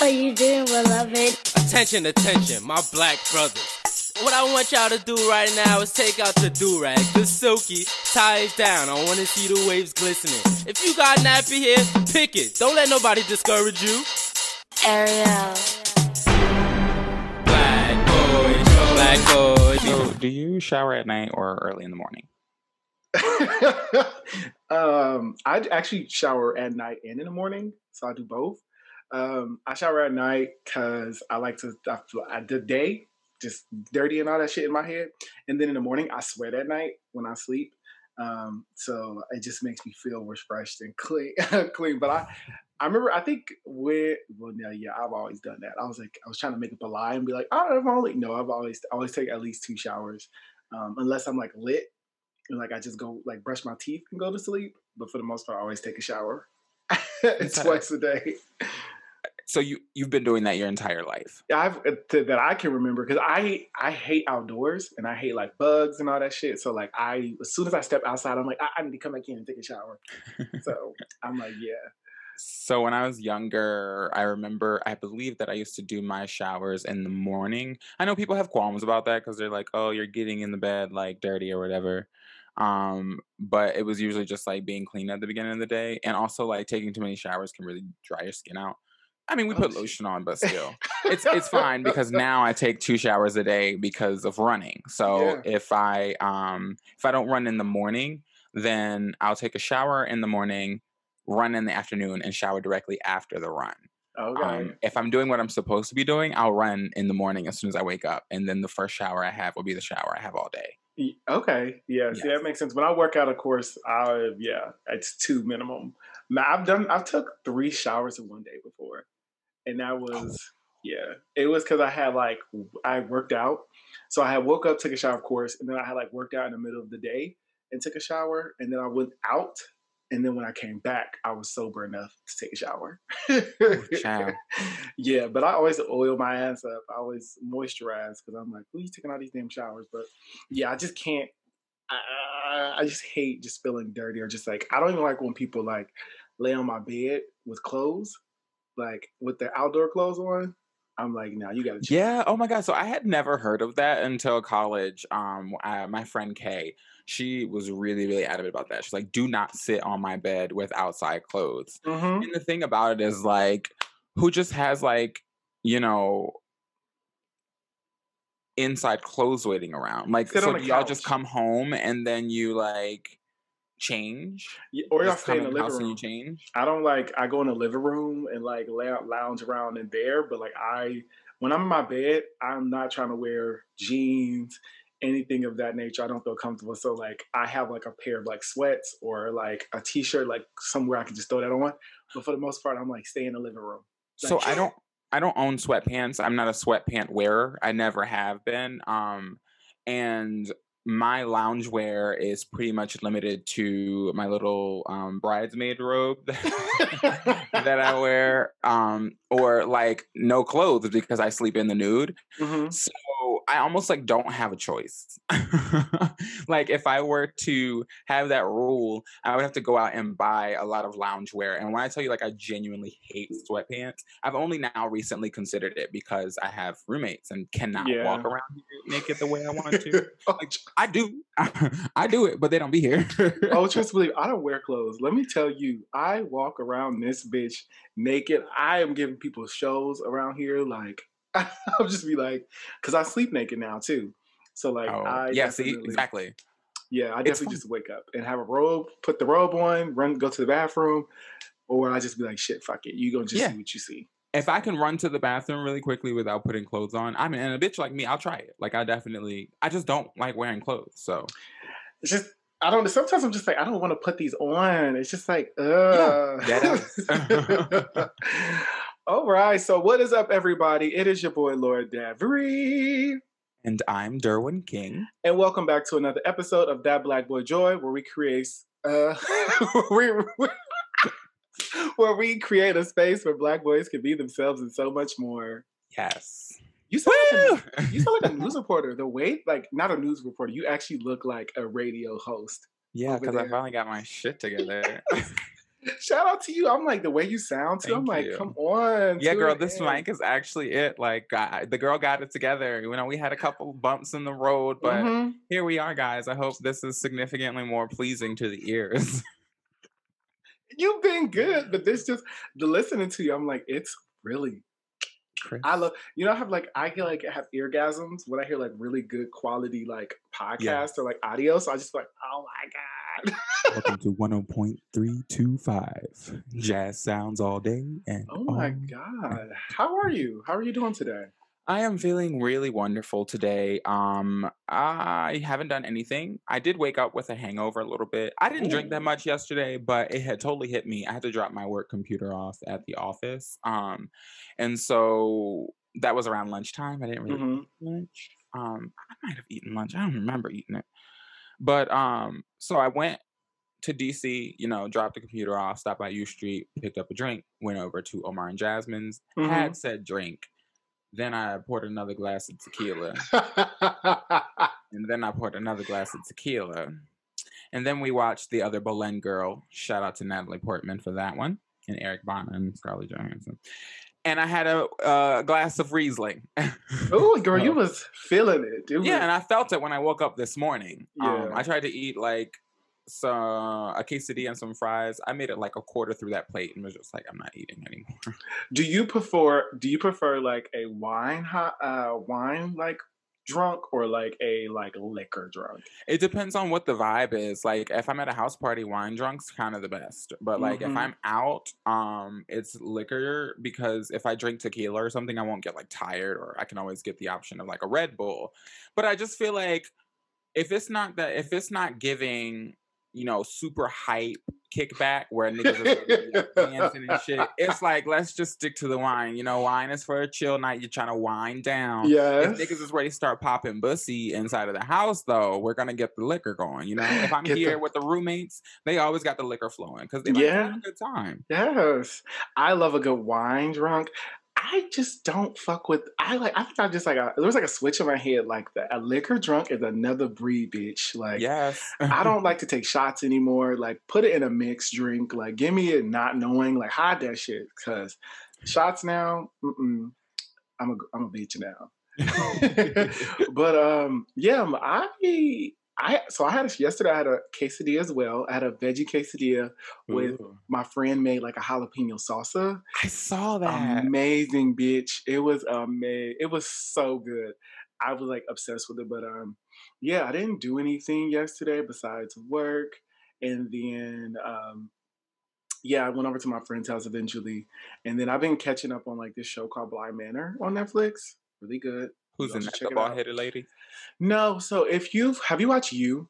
are you doing, beloved? Attention, attention, my black brothers. What I want y'all to do right now is take out the do-rag, the silky, tie it down. I want to see the waves glistening. If you got nappy hair, pick it. Don't let nobody discourage you. Ariel. Black boy, black boy. So, do you shower at night or early in the morning? um, I actually shower at night and in the morning, so I do both. Um, I shower at night because I like to I, I, the day just dirty and all that shit in my head, and then in the morning I sweat at night when I sleep. Um, so it just makes me feel refreshed and clean, clean. But I, I remember I think with well, yeah, yeah, I've always done that. I was like, I was trying to make up a lie and be like, oh, I've only no, I've always always take at least two showers, um, unless I'm like lit and like I just go like brush my teeth and go to sleep. But for the most part, I always take a shower twice a day. So you you've been doing that your entire life? I've uh, to, that I can remember because I I hate outdoors and I hate like bugs and all that shit. So like I as soon as I step outside, I'm like I, I need to come back in and take a shower. so I'm like yeah. So when I was younger, I remember I believe that I used to do my showers in the morning. I know people have qualms about that because they're like, "Oh, you're getting in the bed like dirty or whatever." Um, but it was usually just like being clean at the beginning of the day, and also like taking too many showers can really dry your skin out. I mean, we put oh, lotion on, but still, it's it's fine because now I take two showers a day because of running. So yeah. if I um if I don't run in the morning, then I'll take a shower in the morning, run in the afternoon, and shower directly after the run. Okay. Um, if I'm doing what I'm supposed to be doing, I'll run in the morning as soon as I wake up, and then the first shower I have will be the shower I have all day. Okay, yeah, yes. see that makes sense. When I work out, of course, I yeah, it's two minimum. Now I've done, I've took three showers in one day before and that was yeah, it was because I had like I worked out, so I had woke up, took a shower, of course, and then I had like worked out in the middle of the day and took a shower, and then I went out, and then when I came back, I was sober enough to take a shower. oh, yeah, but I always oil my ass up. I always moisturize because I'm like, who you taking all these damn showers? But yeah, I just can't. I, I just hate just feeling dirty or just like I don't even like when people like lay on my bed with clothes like with the outdoor clothes on, I'm like, now you gotta. Yeah. Oh my god. So I had never heard of that until college. Um, I, my friend Kay, she was really, really adamant about that. She's like, do not sit on my bed with outside clothes. Mm-hmm. And the thing about it is, like, who just has like, you know, inside clothes waiting around? Like, Sit so y'all just come home and then you like change yeah, or y'all stay in the living room. you change? I don't like i go in the living room and like lay out, lounge around in there but like i when i'm in my bed i'm not trying to wear jeans anything of that nature. I don't feel comfortable. So like i have like a pair of like sweats or like a t-shirt like somewhere i can just throw that on. But for the most part i'm like stay in the living room. Like, so i don't i don't own sweatpants. I'm not a sweatpant wearer. I never have been um and my loungewear is pretty much limited to my little um, bridesmaid robe that I wear, um, or like no clothes because I sleep in the nude. Mm-hmm. So I almost like don't have a choice. like if I were to have that rule, I would have to go out and buy a lot of loungewear. And when I tell you like I genuinely hate sweatpants, I've only now recently considered it because I have roommates and cannot yeah. walk around naked the way I want to. Oh, like, I do. I do it, but they don't be here. oh, trust believe I don't wear clothes. Let me tell you, I walk around this bitch naked. I am giving people shows around here like I'll just be like, because I sleep naked now too. So like, oh, I yeah, see exactly. Yeah, I definitely just wake up and have a robe, put the robe on, run, go to the bathroom, or I just be like, shit, fuck it, you go just yeah. see what you see. If I can run to the bathroom really quickly without putting clothes on, I mean, and a bitch like me, I'll try it. Like I definitely, I just don't like wearing clothes. So it's just I don't. Sometimes I'm just like I don't want to put these on. It's just like, ugh. Yeah, All right. So, what is up, everybody? It is your boy, Lord Devery. And I'm Derwin King. And welcome back to another episode of That Black Boy Joy, where we create uh we, where we create a space where black boys can be themselves and so much more. Yes. You sound, like a, you sound like a news reporter. The way, like, not a news reporter, you actually look like a radio host. Yeah, because I finally got my shit together. Shout out to you. I'm like the way you sound too. I'm like, you. come on. Yeah, girl, this mic is actually it. Like, I, the girl got it together. You know, we had a couple bumps in the road, but Mhm. here we are, guys. I hope this is significantly more pleasing to the ears. you've been good, but this just the listening to you. I'm like, it's really. Chris. I love. You know, I have like I get like I have eargasms when I hear like really good quality like podcast or like audio. So I just like, oh my god. Welcome to 100.325 Jazz Sounds All Day. And Oh my all- god. How are you? How are you doing today? I am feeling really wonderful today. Um, I haven't done anything. I did wake up with a hangover a little bit. I didn't drink that much yesterday, but it had totally hit me. I had to drop my work computer off at the office. Um, and so that was around lunchtime. I didn't really Mhm. eat lunch. Um, I might have eaten lunch. I don't remember eating it. But um, so I went to DC, you know, dropped the computer off, stopped by U Street, picked up a drink, went over to Omar and Jasmine's, Mhm. had said drink. Then I poured another glass of tequila. And then I poured another glass of tequila. And then we watched the other Boleyn girl. Shout out to Natalie Portman for that one. And Eric Bana and Scarlett Johansson. And I had a, a glass of Riesling. oh, girl, you was feeling it. It Yeah, and I felt it when I woke up this morning. Um, Yeah. I tried to eat like some a quesadilla and some fries. I made it like a quarter through that plate and was just like, I'm not eating anymore. Do you prefer? Do you prefer like a wine hot, uh, wine like drunk or like a like liquor drunk? It depends on what the vibe is. Like if I'm at a house party, wine drunk's kind of the best. But like if Mhm. I'm out, um, it's liquor because if I drink tequila or something, I won't get like tired or I can always get the option of like a Red Bull. But I just feel like if it's not that if it's not giving, you know, super hype kickback where niggas are dancing and shit, it's like let's just stick to the wine. You know, wine is for a chill night. You're trying to wind down. Yeah. If niggas is ready to start popping bussy inside of the house, though, we're gonna get the liquor going. You know, if I'm Get the- here with the roommates, they always got the liquor flowing because they like to have Yeah. a good time. Yes, I love a good wine drunk. I just don't fuck with. I like. I think I just like. A, there was like a switch in my head. Like the a liquor drunk is another breed, bitch. Like yes, I don't like to take shots anymore. Like put it in a mixed drink. Like give me it not knowing. Like hide that shit. Cause shots now. Mm-mm, I'm a I'm a bitch now. but um, yeah, I I so I had a, yesterday. I had a quesadilla as well. I had a veggie quesadilla with Ooh. my friend made like a jalapeno salsa. I saw that. Amazing, bitch! It was amazing. It was so good. I was like obsessed with it. But um, yeah, I didn't do anything yesterday besides work, and then um. Yeah, I went over to my friend's house eventually, and then I've been catching up on like this show called Bly Manor on Netflix. Really good. Who's in that? The bald headed lady? No, so if you've have you watched You,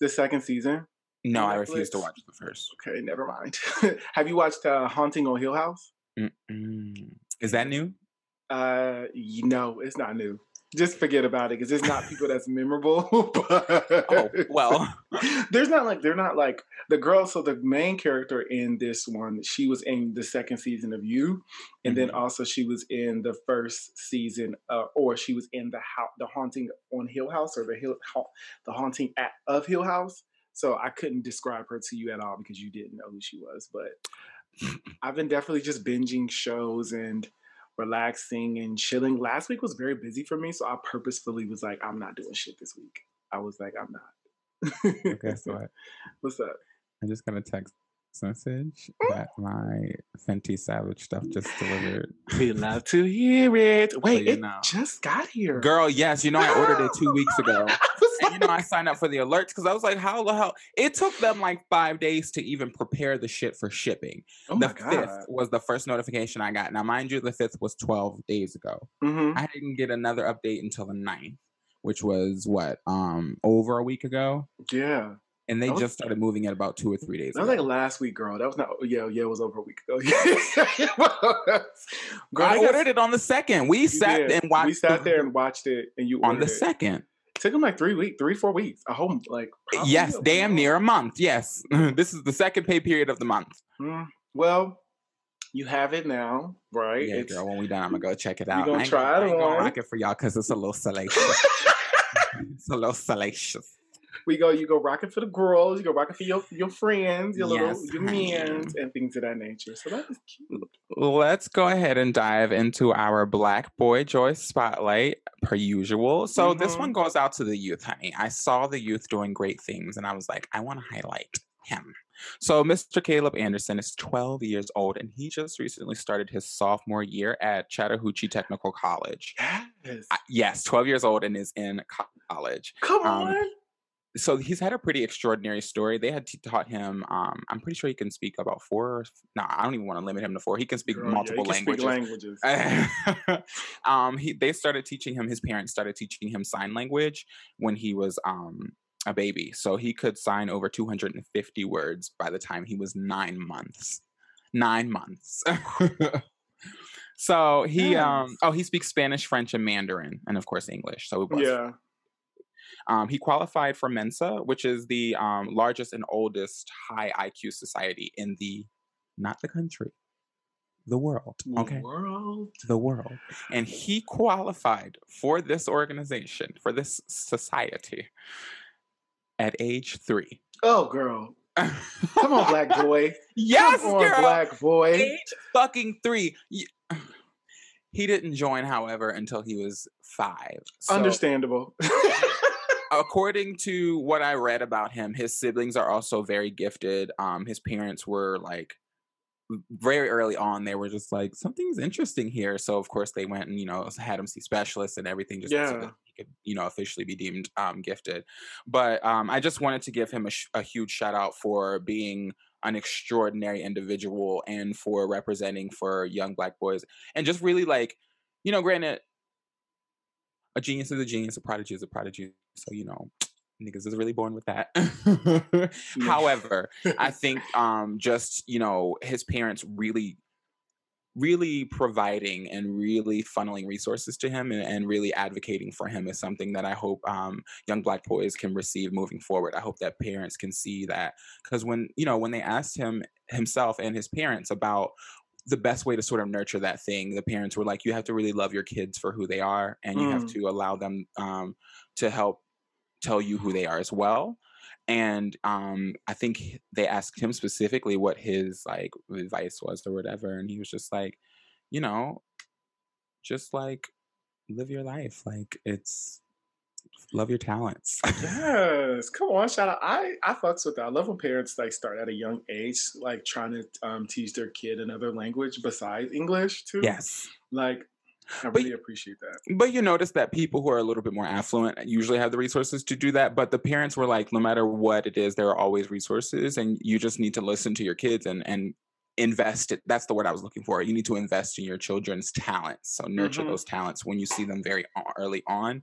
the second season? No, I refuse to watch the first. Okay, never mind. have you watched uh, Haunting on Hill House? Mm-mm. Is that new? Uh, no, it's not new. Just forget about it because it's not people that's memorable. but Oh well. there's not like they're not like the girl. So the main character in this one, she was in the second season of You, and then Mhm. also she was in the first season, uh, or she was in the the haunting on Hill House or the Hill ha- the haunting at, of Hill House. So I couldn't describe her to you at all because you didn't know who she was. But I've been definitely just binging shows and relaxing and chilling. Last week was very busy for me, so I purposefully was like, I'm not doing shit this week. I was like, I'm not. Guess what? What's up? I just got a text message mm. that my Fenty Savage stuff just delivered. We love to hear it. Wait, you it know. just got here. Girl, yes, you know I ordered it two weeks ago. I you know, I signed up for the alerts because I was like, how the hell? It took them like five days to even prepare the shit for shipping. oh the fifth was the first notification I got. Now, mind you, the fifth was 12 days ago. hmm I didn't get another update until the 9th, which was what, um, over a week ago. Yeah. And they was- just started moving it about two or three days That was like last week, girl. That was not. Yeah, yeah, it was over a week ago. Girl, I got- ordered it on the second. We sat did. and watched We sat the- there and watched it, and you on the it. second. Took them like three weeks, three four weeks. A whole like. Yes, damn near a month. Yes. this is the second pay period of the month. Mm, well, you have it now, right? Yeah, girl, when we done, I'm gonna go check it out. gonna I ain't try I it ain't gonna rock it for y'all because it's a little salacious. it's a little salacious. We go, you go rocking for the girls, you go rocking for your your friends, your little your men's, and things of that nature. So that is cute. Let's go ahead and dive into our Black Boy Joy Spotlight per usual. So this Mhm. one goes out to the youth, honey. I saw the youth doing great things and I was like, I want to highlight him. So Mr. Caleb Anderson is 12 years old and he just recently started his sophomore year at Chattahoochee Technical College. Yes. I- yes, 12 years old and is in college. Come um, on. So he's had a pretty extraordinary story. They had t- taught him. Um, I'm pretty sure he can speak about four. No, I don't even want to limit him to four. He can speak Girl, yeah, multiple you can speak languages. languages. um, he they started teaching him. His parents started teaching him sign language when he was um a baby. So he could sign over 250 words by the time he was nine months. Nine months. so he um oh he speaks Spanish, French, and Mandarin, and of course English. So it was yeah. Um, he qualified for Mensa, which is the um, largest and oldest high IQ society in the, not the country, the world. Okay. World. The world. And he qualified for this organization, for this society at age three. Oh, girl. Come on, black boy. yes, Come on, girl. black boy. Age fucking three. He didn't join, however, until he was five. So- Understandable. according to what I read about him, his siblings are also very gifted. Um, his parents were like very early on, they were just like, something's interesting here. So of course they went and, you know, had him see specialists and everything just so that he could, you know, officially be deemed um gifted. But um I just wanted to give him a, sh- a huge shout out for being an extraordinary individual and for representing for young black boys and just really like, you know, granted, a genius is a genius, a prodigy is a prodigy. So, you know, niggas is really born with that. However, I think um just, you know, his parents really really providing and really funneling resources to him and, and really advocating for him is something that I hope um, young black boys can receive moving forward. I hope that parents can see that because when you know when they asked him himself and his parents about the best way to sort of nurture that thing, the parents were like, you have to really love your kids for who they are, and you have Mm. to allow them um, to help tell you who they are as well and um i think they asked him specifically what his like advice was or whatever and he was just like you know just like live your life like it's love your talents yes, come on, shout out. I I fucks with that. I love when parents like start at a young age, like trying to um, teach their kid another language besides English too. yes like I But- really appreciate that. but you notice that people who are a little bit more affluent usually have the resources to do that but the parents were like no matter what it is there are always resources and you just need to listen to your kids and and invest it that's the word i was looking for you need to invest in your children's talents so nurture Mhm. those talents when you see them very early on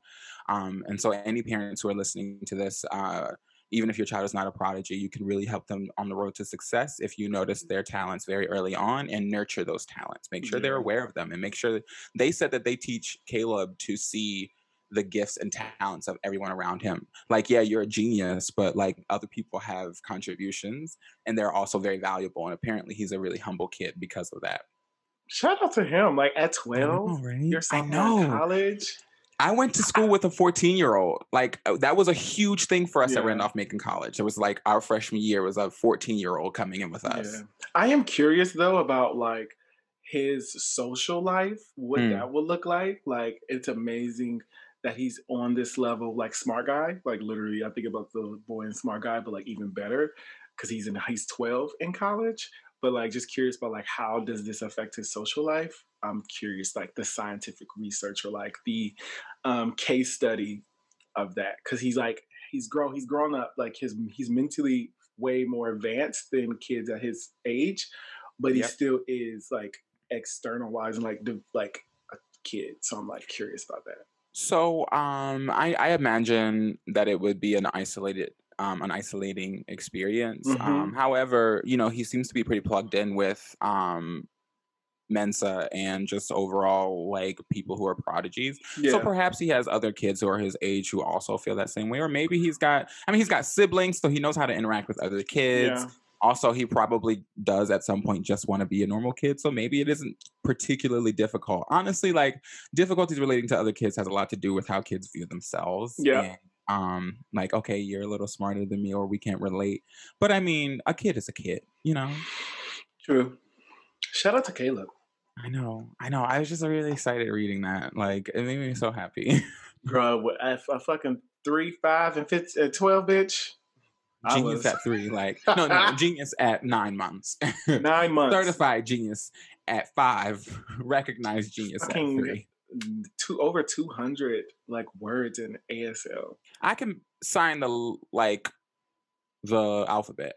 um, and so any parents who are listening to this uh, even if your child is not a prodigy you can really help them on the road to success if you notice their talents very early on and nurture those talents make sure they're aware of them and make sure that they said that they teach caleb to see the gifts and talents of everyone around him like yeah you're a genius but like other people have contributions and they're also very valuable and apparently he's a really humble kid because of that Shout out to him. Like at I know, twelve, right? you're sophomore in college. I went to school with a 14 year old. Like uh, that was a huge thing for us at Randolph Macon College. It was like our freshman year was a 14 year old coming in with us. Yeah. I am curious though about like his social life, what Mm. that would look like. Like it's amazing that he's on this level, like smart guy. Like literally, I think about the boy and smart guy, but like even better because he's in he's 12 in college. But like just curious about like how does this affect his social life? I'm curious, like the scientific research or like the um, case study of that because he's like he's grown he's grown up like his he's mentally way more advanced than kids at his age, but he Yep. still is like external wise and like the, like a kid. So I'm like curious about that. So um I, I imagine that it would be an isolated um an isolating experience. Mhm. Um however, you know, he seems to be pretty plugged in with um Mensa and just overall like people who are prodigies. Yeah. So perhaps he has other kids who are his age who also feel that same way. Or maybe he's got I mean he's got siblings, so he knows how to interact with other kids. yeah. Also, he probably does at some point just want to be a normal kid. So maybe it isn't particularly difficult. Honestly, like difficulties relating to other kids has a lot to do with how kids view themselves. Yeah. And Um, like, okay, you're a little smarter than me, or we can't relate. But I mean, a kid is a kid, you know. True. Shout out to Caleb. I know, I know. I was just really excited reading that. Like, it made me so happy. Girl, with a, a fucking three, five, and 15, uh, 12, bitch. Genius at three, like no, no, genius at nine months. Nine months. Certified genius at five. Recognized genius Fucking- at three. Two over two hundred like words in ASL. I can sign the like the alphabet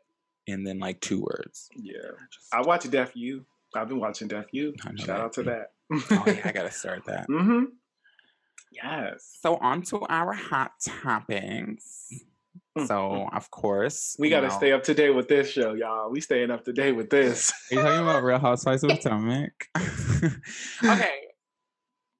and then like two words. Yeah. Just- I watch Deaf U. I've been watching Deaf U. I know Shout that. out to that. oh yeah, I gotta start that. mm-hmm. Yes. So on to our hot topics. Mm, So of course We gotta know- stay up to date with this show, y'all. We staying up to date with this. Are you talking about Real Housewives of Potomac? okay.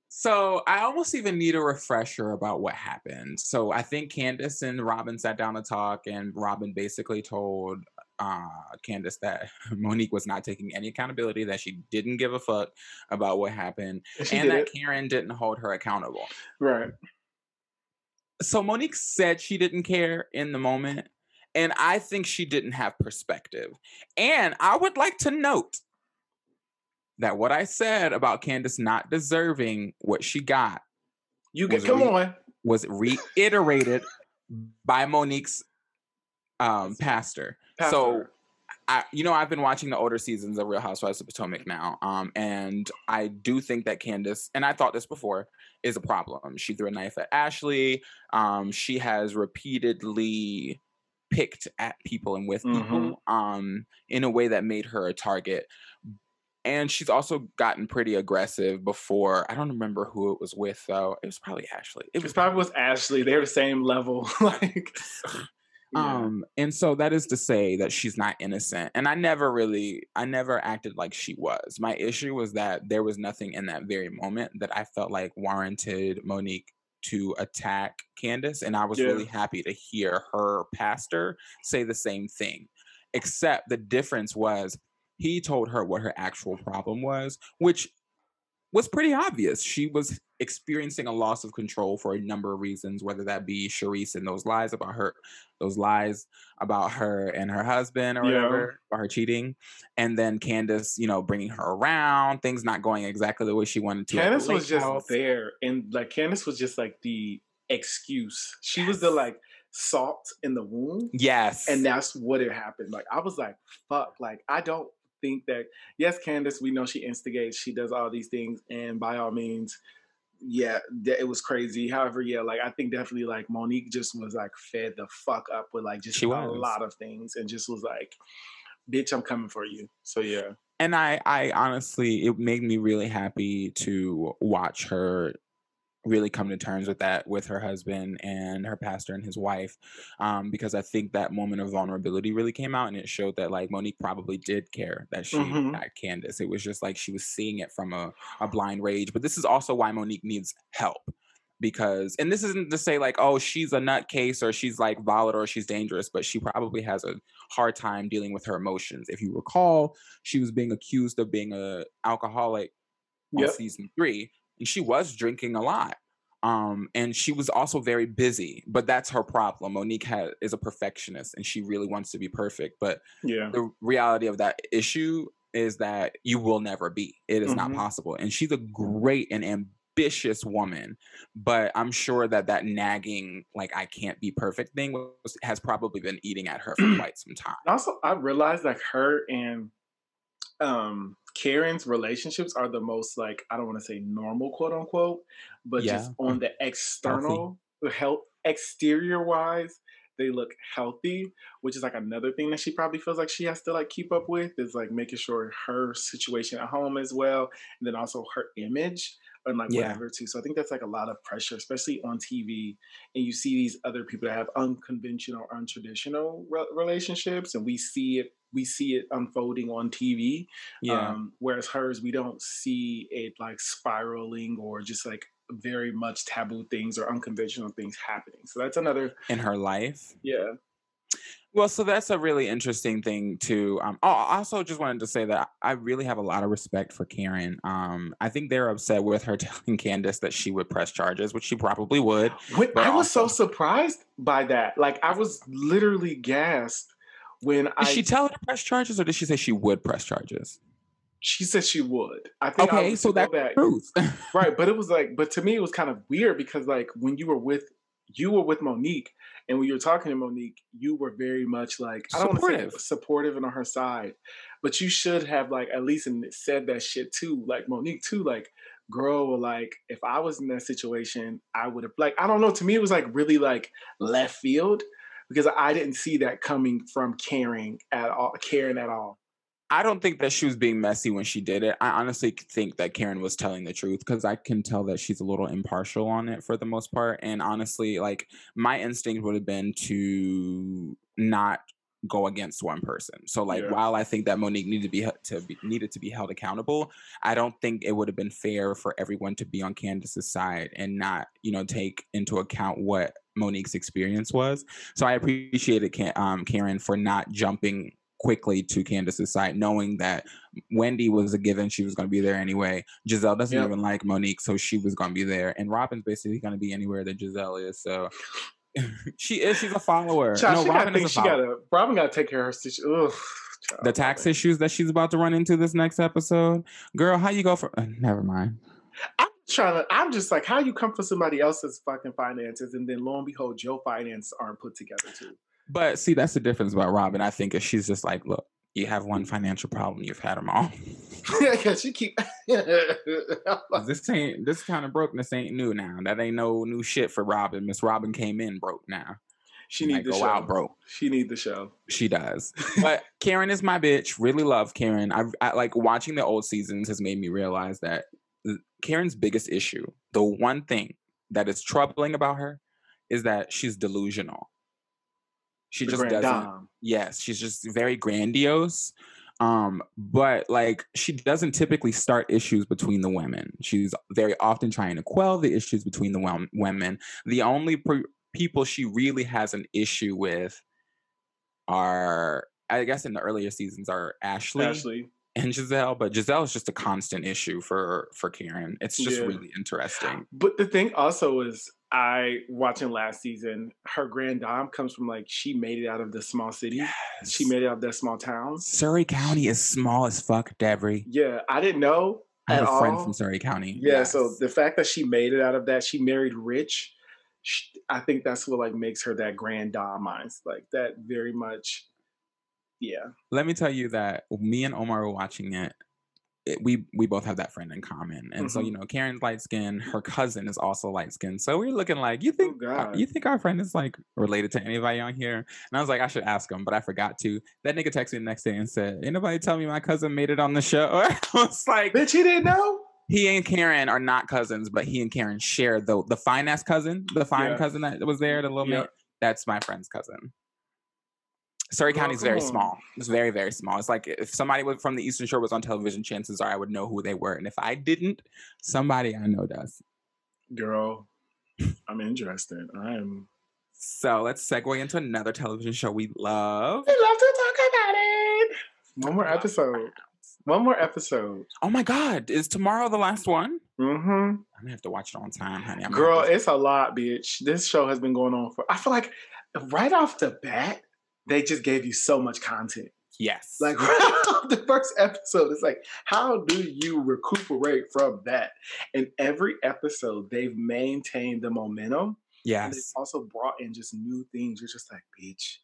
So I almost even need a refresher about what happened. So I think Candace and Robyn sat down to talk, and Robyn basically told uh, Candace that Monique was not taking any accountability, that she didn't give a fuck about what happened, She and that it. Karen didn't hold her accountable. Right. So Monique said she didn't care in the moment, and I think she didn't have perspective. And I would like to note that what I said about Candace not deserving what she got You get come re- on. was reiterated by Monique's um, pastor. So I, you know, I've been watching the older seasons of Real Housewives of Potomac now, um, and I do think that Candace, and I thought this before, is a problem. She threw a knife at Ashley. Um, she has repeatedly picked at people and with people um, in a way that made her a target. And she's also gotten pretty aggressive before. I don't remember who it was with though. It was probably Ashley. It It was probably was Ashley. They're the same level. like yeah. Um, and so that is to say that she's not innocent. And I never really, I never acted like she was. My issue was that there was nothing in that very moment that I felt like warranted Monique to attack Candace. And I was Yeah. really happy to hear her pastor say the same thing. Except the difference was he told her what her actual problem was, which was pretty obvious. She was experiencing a loss of control for a number of reasons, whether that be Sharice and those lies about her, those lies about her and her husband or Yeah. whatever, about her cheating, and then Candace, you know, bringing her around, things not going exactly the way she wanted to. Candace was just house. there, and like Candace was just like the excuse. She was the like salt in the wound, Yes, and that's what it happened. Like I was like, fuck. Like I don't think that. Yes, Candace, we know she instigates. She does all these things, and by all means. Yeah, it was crazy. However, yeah, like I think definitely like Monique just was like fed the fuck up with like just She a was. lot of things and just was like, bitch, I'm coming for you. So yeah. and I, I honestly, it made me really happy to watch her really come to terms with that with her husband and her pastor and his wife um, because i think that moment of vulnerability really came out and it showed that like monique probably did care that she Mhm. got candace it was just like she was seeing it from a, a blind rage but this is also why monique needs help because and this isn't to say like oh she's a nutcase or she's like volatile or she's dangerous but she probably has a hard time dealing with her emotions if you recall she was being accused of being a alcoholic on Yep. season three and she was drinking a lot um and she was also very busy but that's her problem monique had, is a perfectionist and she really wants to be perfect but Yeah. the reality of that issue is that you will never be it is not Mhm. possible and she's a great and ambitious woman but i'm sure that that nagging like i can't be perfect thing was, has probably been eating at her for quite some time also I realized like her and um Karen's relationships are the most like I don't want to say normal quote unquote, but just on the external health exterior wise, they look healthy, which is like another thing that she probably feels like she has to like keep up with is like making sure her situation at home as well, and then also her image and like Yeah. whatever too. So I think that's like a lot of pressure, especially on TV, and you see these other people that have unconventional, untraditional re- relationships, and we see it. We see it unfolding on TV. yeah Um, whereas hers, we don't see it like spiraling or just like very much taboo things or unconventional things happening. So that's another, in her life yeah. Well, so that's a really interesting thing too. Um, oh, I also just wanted to say that I really have a lot of respect for Karen. Um, I think they're upset with her telling Candace that she would press charges, which she probably would. But I was so surprised by that. Like I was literally gasped when Did I she tell her to press charges, or did she say she would press charges? she said she would. I think Okay, was so that's back. truth. right, but it was like, but to me, it was kind of weird because like when you were with you were with Monique, and when you were talking to Monique, you were very much like I don't want to Supportive. say supportive and on her side, but you should have like at least said that shit too, like Monique too, like girl, like if I was in that situation, I would have like I don't know. To me, it was like really like left field because I didn't see that coming from Karen at all. Karen at all. I don't think that she was being messy when she did it. I honestly think that Karen was telling the truth because I can tell that she's a little impartial on it for the most part. And honestly, like my instinct would have been to not go against one person. So like Yeah. while I think that Monique needed to be to be needed to be held accountable, I don't think it would have been fair for everyone to be on Candace's side and not, you know, take into account what Monique's experience was. So I appreciated um, Karen for not jumping quickly to Candace's side, knowing that Wendy was a given; she was going to be there anyway. Gizelle doesn't Yep. even like Monique, so she was going to be there, and Robyn's basically going to be anywhere that Gizelle is. So she is; she's a follower. Child, no, she gotta Robyn is a she follower. gotta Robyn gotta take care of her situation. the tax issues that she's about to run into this next episode, girl. How you go for? Uh, never mind. I'm trying to. I'm just like, how you come for somebody else's fucking finances, and then lo and behold, your finances aren't put together too. But see, that's the difference about Robyn. I think is she's just like, look, you have one financial problem, you've had them all. Because she keep. this ain't this kind of brokenness ain't new now. That ain't no new shit for Robyn. Miss Robyn came in broke now. she need the go show. out broke. She need the show. She does. But Karen is my bitch. Really love Karen. I, I like watching the old seasons has made me realize that Karen's biggest issue, the one thing that is troubling about her, is that she's delusional. She just doesn't. dame. Yes, she's just very grandiose. Um, but like she doesn't typically start issues between the women. She's very often trying to quell the issues between the wom- women. The only people she really has an issue with are, I guess, in the earlier seasons are Ashley, Ashley. and Gizelle. But Gizelle is just a constant issue for for Karen. It's just Yeah. really interesting. But the thing also is, I watching last season. Her grand dame comes from like she made it out of the small city. She made it out of that small towns. Surry County is small as fuck, Devery. Yeah, I didn't know I have a friend all. from Surry County. Yeah, so the fact that she made it out of that, she married rich. sh I think that's what like makes her that grand dame minds. Like that very much. Yeah. let me tell you that me and Omar were watching it. It- we we both have that friend in common, and so Mhm. you know, Karen's light skin. Her cousin is also light skin. So we're looking like you think uh, Oh, you think our friend is like related to anybody on here? And I was like, I should ask him, but I forgot to. That nigga texted me the next day and said, "Anybody tell me my cousin made it on the show?" I was like, Bitch, he didn't know. he and Karen are not cousins, but he and Karen share the the fine ass cousin, the fine Yeah. cousin that was there, the little Yeah. mate. That's my friend's cousin. Surry County is very small. It's very very small. It's like if somebody from the Eastern Shore was on television, chances are I would know who they were, and if I didn't, somebody I know does. Girl, I'm interested. I am. So let's segue into another television show we love. We love to talk about it. One more episode. One more episode. Oh my God, is tomorrow the last one? Mm-hmm. I'm gonna have to watch it on time, honey. I'm Girl, to- it's a lot, bitch. This show has been going on for. I feel like right off the bat, they just gave you so much content. yes, Like the first episode, it's like, how do you recuperate from that? And every episode, they've maintained the momentum. And they've also brought in just new things. You're just like, bitch.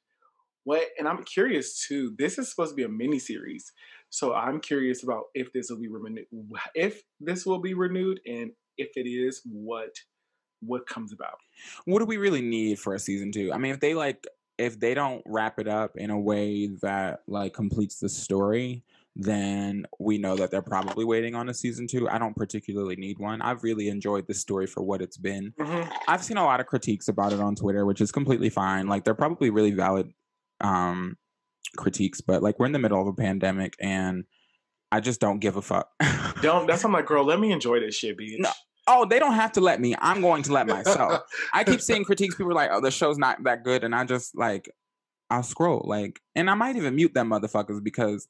What? And I'm curious too. This is supposed to be a mini series, so I'm curious about if this will be renewed. If this will be renewed, and if it is, what what comes about? what do we really need for a season two? I mean, if they like, if they don't wrap it up in a way that like completes the story, then we know that they're probably waiting on a season two. I don't particularly need one. I've really enjoyed the story for what it's been. I've seen a lot of critiques about it on Twitter, which is completely fine. Like they're probably really valid um critiques, but like we're in the middle of a pandemic and I just don't give a fuck. Don't. That's I'm like, girl. Let me enjoy this shit, bitch. No, oh, they don't have to let me. I'm going to let myself. I keep seeing critiques. People are like, "Oh, the show's not that good," and I just like, I'll scroll like, and I might even mute them motherfuckers because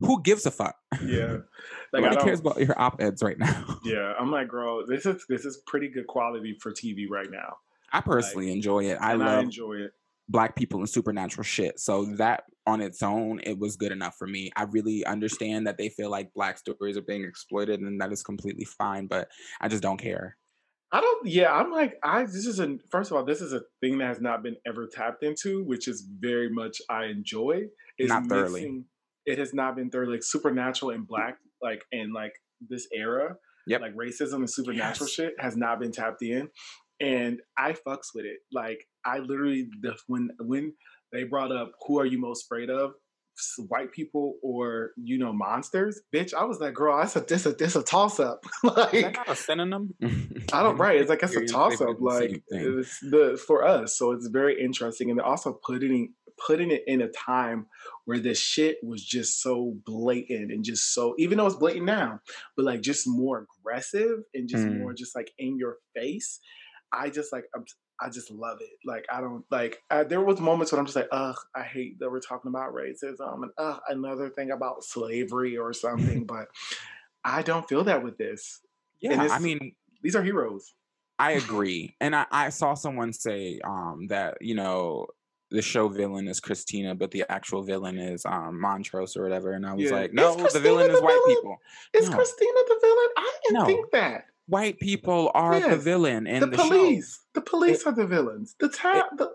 who gives a fuck? Yeah, like Nobody cares about your op eds right now. Yeah, I'm like, girl, this is this is pretty good quality for TV right now. I personally enjoy it. I love I enjoy it. Black people and supernatural shit. So that on its own, it was good enough for me. I really understand that they feel like black stories are being exploited, and that is completely fine. But I just don't care. I don't. Yeah, I'm like, I. This is a. First of all, this is a thing that has not been ever tapped into, which is very much I enjoy. Is Not thoroughly. mixing- It has not been thoroughly like supernatural and black, like in like this era. Yep. Like racism and supernatural Yes. shit has not been tapped in, and I fucks with it. Like I literally the when when they brought up who are you most afraid of, white people or you know monsters, bitch. I was like, girl, that's a this a this a toss up. Is that like not a synonym? I don't right. It's like that's a toss up. Like it's the for us. So it's very interesting, and they also putting putting it in a time where this shit was just so blatant and just so even though it's blatant now, but like just more aggressive and just Mm. more just like in your face. I just like I'm, I just love it. Like I don't like. Uh, there was moments when I'm just like, ugh, I hate that we're talking about racism and ugh, another thing about slavery or something. but I don't feel that with this. Yeah, I mean, These are heroes. I agree. And I, I saw someone say um, that, you know, the show villain is Christina, but the actual villain is um, Montrose or whatever. And I was Yeah. like, no, the villain is white villain? people. Is No. Christina the villain? I didn't No. think that. White people are the villain in the, the, show. police. The police are the villains. The town. The,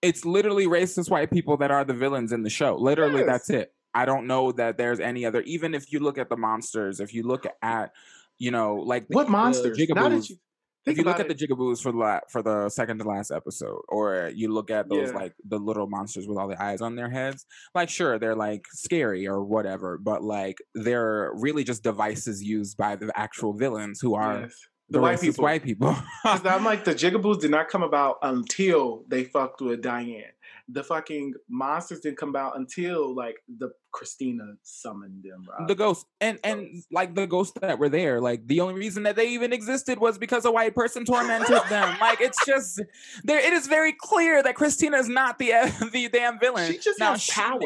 It's literally racist white people that are the villains in the show. Literally, Yes. that's it. I don't know that there's any other. Even if you look at the monsters, if you look at, you know, like what the monsters? That jigaboos, you if you look about at the it, jigaboos for the la- for the second to last episode, or you look at those Yeah. like the little monsters with all the eyes on their heads, like sure they're like scary or whatever, but like they're really just devices used by the actual villains who are yes. the, the white people. white people. I'm like the Jigaboos did not come about until they fucked with Diane. The fucking monsters didn't come out until like the Christina summoned them. the ghosts and and like the ghosts that were there like the only reason that they even existed was because a white person tormented them like it's just there it is very clear that christina is not the the damn villain she just now has she power.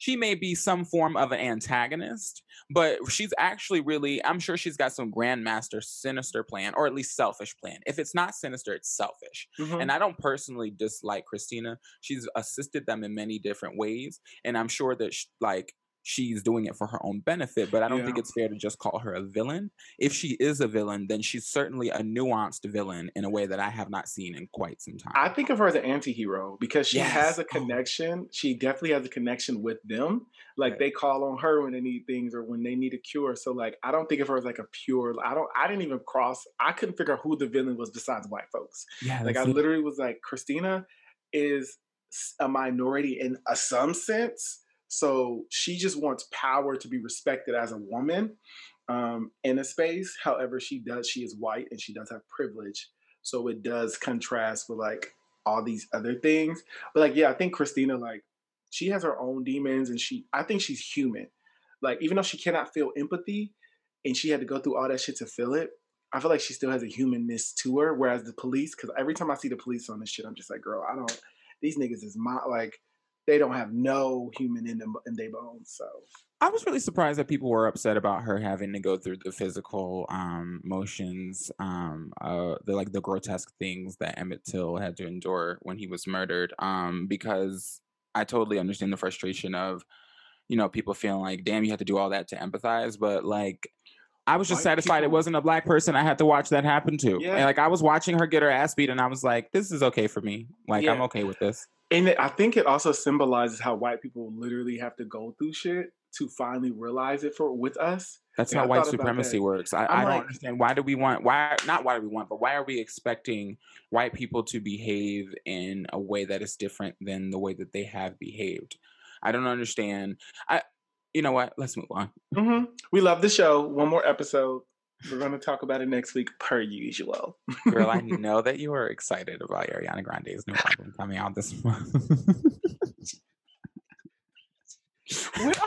She may be some form of an antagonist but she's actually really i'm sure she's got some grandmaster sinister plan or at least selfish plan if it's not sinister it's selfish Mhm. and I don't personally dislike Christina. She's assisted them in many different ways, and I'm sure that sh- like she's doing it for her own benefit. But I don't think it's fair to just call her a villain. If she is a villain, then she's certainly a nuanced villain in a way that I have not seen in quite some time. I think of her as an anti-hero because she Yes. has a Oh. connection. She definitely has a connection with them. Like Right. they call on her when they need things or when they need a cure. So like I don't think of her as like a pure. I don't. I didn't even cross. I couldn't figure out who the villain was besides white folks. yeah, Like I that's it. literally was like, Christina is a minority in a, some sense. So she just wants power to be respected as a woman um, in a space. However, she does. She is white and she does have privilege. So it does contrast with like all these other things. But like, yeah, I think Christina like she has her own demons and she. I think she's human. Like even though she cannot feel empathy, and she had to go through all that shit to feel it. I feel like she still has a humanness to her. Whereas the police, because every time I see the police on this shit, I'm just like, girl, I don't. These niggas is my like, they don't have no human in them in their bones. So I was really surprised that people were upset about her having to go through the physical um, motions, um, uh, the like the grotesque things that Emmett Till had to endure when he was murdered. Um, because I totally understand the frustration of, you know, people feeling like, damn, you had to do all that to empathize. But like, I was just White satisfied it wasn't a black person I had to watch that happen to. Yeah. And, like I was watching her get her ass beat, and I was like, this is okay for me. Like I'm okay with this. And it, I think it also symbolizes how white people literally have to go through shit to finally realize it for with us. That's Yeah, how I white supremacy works. I, I'm don't like- understand why do we want why not why do we want, but why are we expecting white people to behave in a way that is different than the way that they have behaved? I don't understand. I you know what? Let's move on. hmm We love the show. One more episode. We're going to talk about it next week, per usual. Girl, I know that you are excited about Ariana Grande's new album coming out this month. What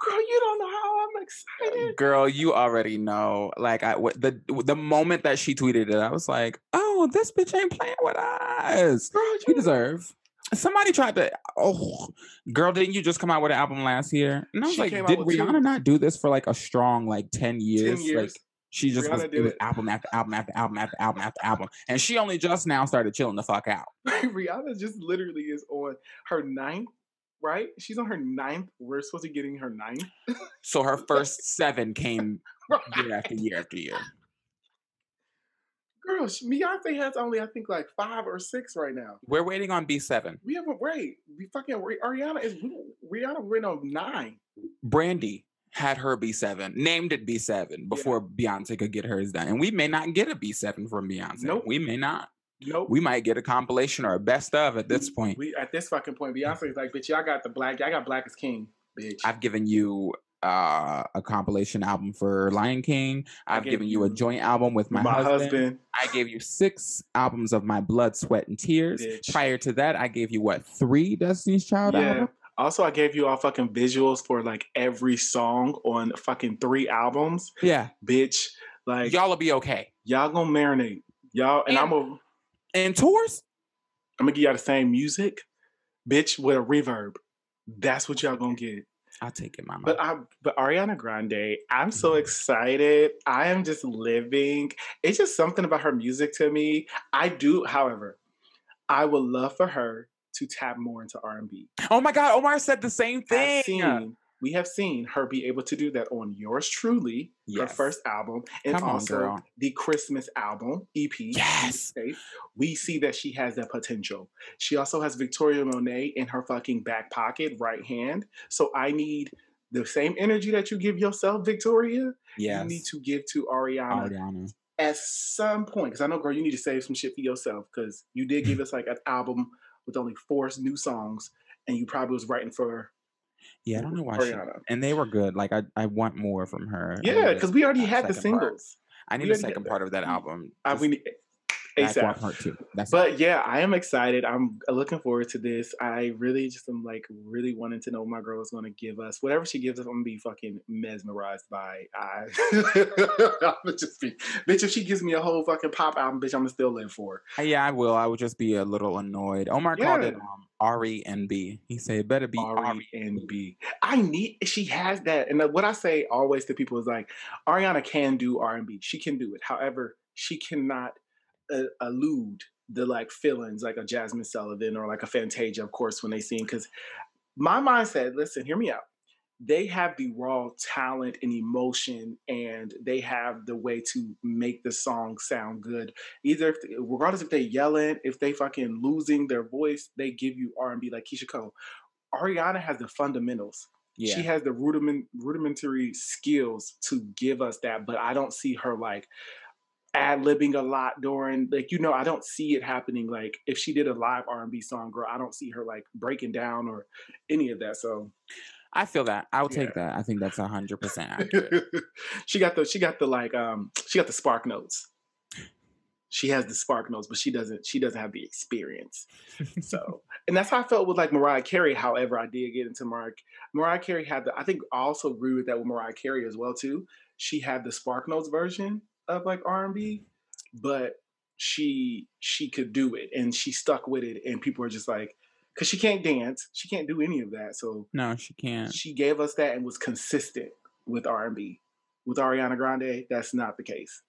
Girl, you don't know how I'm excited. Girl, you already know. Like I w- the the moment that she tweeted it, I was like, "Oh, this bitch ain't playing with us. Girl, We deserve. Somebody tried to. Oh, girl, didn't you just come out with an album last year? And I was She like, did with two. Rihanna not do this for like a strong like ten years? years. Like she just Rihanna it was it. album after album after album after album after album, and she only just now started chilling the fuck out. Rihanna just literally is on her ninth, right? She's on her ninth. We're supposed to be getting her ninth. So her first seven came year after year after year. Girl, Beyonce has only I think like five or six right now. We're waiting on B seven. We haven't wait. We fucking Ariana is Rihanna went on nine. Brandy had her B7, named it B7 before Beyonce could get hers done. And we may not get a B7 from Beyonce. Nope. We may not. Nope. We might get a compilation or a best of at this point. We at this fucking point, Beyonce is like, bitch, y'all got the black. Y'all got Black Is King, bitch. I've given you uh, a compilation album for Lion King. I've given you a joint album with my, my husband. husband. I gave you six albums of my blood, sweat, and tears. Bitch. Prior to that, I gave you what three Destiny's Child Yeah. albums? Also, I gave you all fucking visuals for like every song on fucking three albums, Yeah, bitch. Like y'all, y'all will be okay. Y'all gonna marinate, y'all, and, And- I'm gonna And tours, I'm gonna give y'all the same music, bitch, with a reverb. That's what y'all gonna get. I'll take it, Mama. But I, but Ariana Grande, I'm so mm-hmm. excited. I am just living. It's just something about her music to me. I do, however, I would love for her to tap more into R&B. oh my God, Omar said the same thing. I've seen, we have seen her be able to do that on Yours Truly, her first album, and Come also girl. the Christmas album EP. Yes. we see that she has that potential. She also has Victoria Monet in her fucking back pocket, right hand. So I need the same energy that you give yourself, Victoria. Yes. You need to give to Ariana Ariana. at some point. Because I know, girl, you need to save some shit for yourself. Because you did give mm. us like an album with only four new songs, and you probably was writing for Yeah, I don't know why she. Ariana. And they were good. Like I, I want more from her. Yeah, because we already had the second part. singles. I need we a second part of that album. I, we need ASAP. Part Two. That's But yeah, I am excited. I'm looking forward to this. I really just am like really wanting to know what my girl is going to give us. Whatever she gives us, I'm gonna be fucking mesmerized by. I, I'm gonna just be, bitch. If she gives me a whole fucking pop album, bitch, I'm gonna still live for. Uh, Yeah, I will. I would just be a little annoyed. Omar called it Yeah. um, R E N B. He said it better be R R E N B. I need. She has that, and what I say always to people is like, Ariana can do R and B. She can do it. However, she cannot uh, allude the like feelings like a Jazmine Sullivan or like a Fantasia, of course, when they sing. Because my mindset, listen, hear me out. They have the raw talent and emotion, and they have the way to make the song sound good. Either, if, regardless if they're yelling, if they fucking losing their voice, they give you R and B like Keyshia Cole. Ariana has the fundamentals. Yeah. She has the rudiment rudimentary skills to give us that, but I don't see her like ad libbing a lot during like you know I don't see it happening. Like if she did a live R and B song, girl, I don't see her like breaking down or any of that. So I feel that. I'll take Yeah. that. I think that's a hundred percent accurate. she got the she got the like um she got the spark notes. She has the spark notes, but she doesn't she doesn't have the experience. So and that's how I felt with like Mariah Carey. However, I did get into Mariah Mariah Carey had the I think I also agree with that with Mariah Carey as well too. She had the Spark Notes version of like R and B, but she she could do it and she stuck with it and people are just like because she can't dance, she can't do any of that. So no, she can't. she gave us that and was consistent with R and B. With Ariana Grande, that's not the case.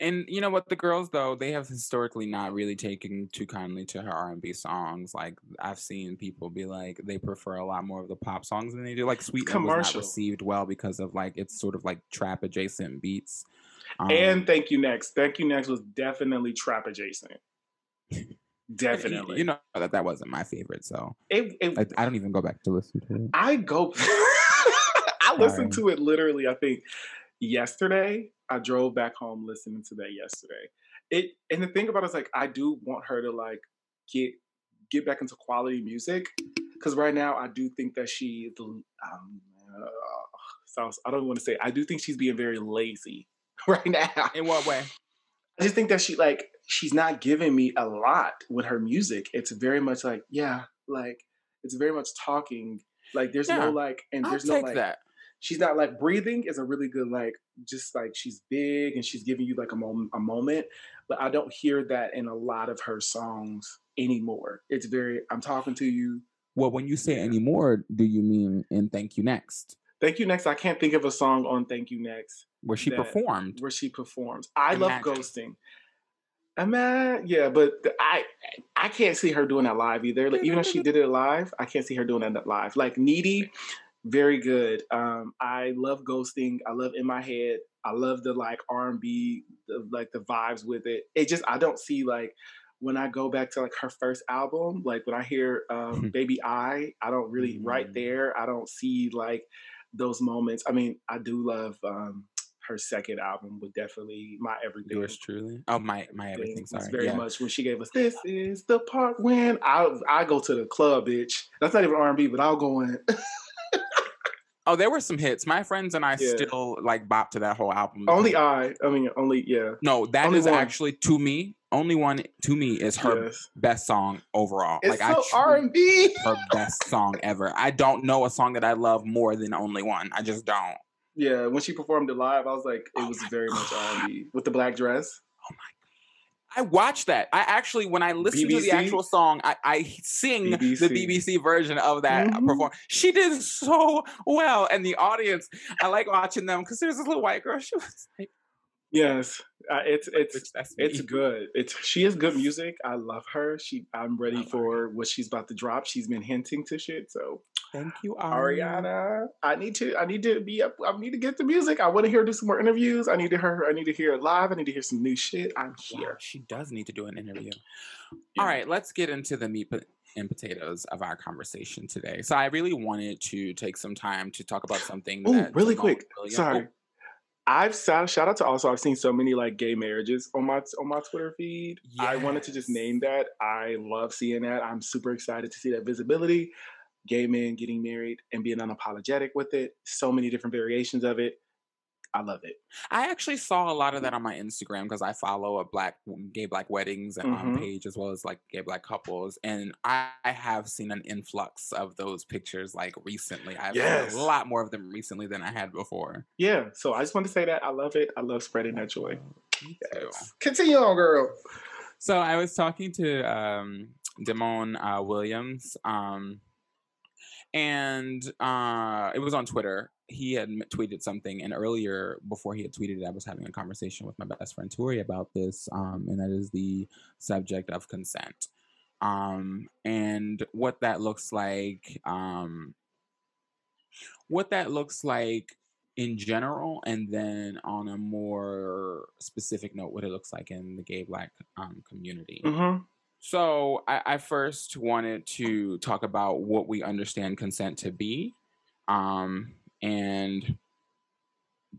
And you know what? The girls though, they have historically not really taken too kindly to her R and B songs. Like I've seen people be like, they prefer a lot more of the pop songs than they do. Like Sweetener was not commercial. received well because of like it's sort of like trap adjacent beats. Um, and Thank You Next. Thank You Next was definitely trap adjacent. Definitely. you know that that wasn't my favorite. So it, it, I, I don't even go back to listen to it. I go. I listened to it literally. I think yesterday. I drove back home listening to that yesterday. It and the thing about it is like I do want her to like get get back into quality music because right now I do think that she the um uh, sounds I don't want to say I do think she's being very lazy right now. In what way? I just think that she like she's not giving me a lot with her music. It's very much like yeah, like it's very much talking. Like there's Yeah, no like and I'll there's take no like that. she's not like breathing is a really good like just like she's big and she's giving you like a moment a moment but i don't hear that in a lot of her songs anymore it's very i'm talking to you Well, when you say Yeah. anymore, do you mean in Thank You Next, thank you next i can't think of a song on thank you next where she performed? where she performs i love ghosting I'm at, yeah, but I I can't see her doing that live either. Like, even if she did it live, I can't see her doing that live. Like needy, very good. Um, I love ghosting. I love in my head. I love the like R and B, like the vibes with it. It just I don't see like when I go back to like her first album, like when I hear um, Baby I, I don't really right Mm. there. I don't see like those moments. I mean, I do love um, her second album, would definitely my everything. Yours truly. Oh my, my everything. Sorry. very yeah. much when she gave us this is the part when I I go to the club, bitch. That's not even R and B, but I'll go in. Oh, there were some hits. My friends and I Yeah. still like bop to that whole album. only I. I mean, only yeah. No, that only is one. actually to me. Only one to me is her yes. best song overall. It's like I so R and B. her best song ever. I don't know a song that I love more than Only One. I just don't. Yeah, when she performed it live, I was like, it Oh was very much God. R and B with the black dress. Oh my! God. I watched that. I actually, when I listen to the actual song, I, I sing the BBC. BBC version of that Mhm. perform. She did so well, and the audience. I like watching them because there's this little white girl. She was like, Yes, uh, it's it's "Bitch, that's me." it's good. It's she is good music. I love her. She I'm ready for what she's about to drop. She's been hinting to shit. So Thank you, Ariana. Ariana, I need to I need to be up. I need to get the music. I want to hear her do some more interviews. I need to hear her. I need to hear it live. I need to hear some new shit. I'm Wow, here. she does need to do an interview. Yeah. All right, let's get into the meat and potatoes of our conversation today. So I really wanted to take some time to talk about something. Oh, really quick. Sorry. Oh, I've shout, shout out to also I've seen so many like gay marriages on my on my Twitter feed. I wanted to just name that. I love seeing that. I'm super excited to see that visibility. Gay men getting married and being unapologetic with it. So many different variations of it. I love it. I actually saw a lot of that on my Instagram because I follow a black gay black weddings um, Mhm. page as well as like gay black couples, and I, I have seen an influx of those pictures like recently. I've Yes. seen a lot more of them recently than I had before. Yeah. So I just want to say that I love it. I love spreading that joy. Me too. Continue on, girl. So I was talking to um, Damon uh, Williams, um, and uh, it was on Twitter. He had tweeted something, and earlier, before he had tweeted it, I was having a conversation with my best friend Tori about this, um, and that is the subject of consent, um, and what that looks like, um, what that looks like in general, and then on a more specific note, what it looks like in the gay black um, community. Mm-hmm. So I, I first wanted to talk about what we understand consent to be, um, and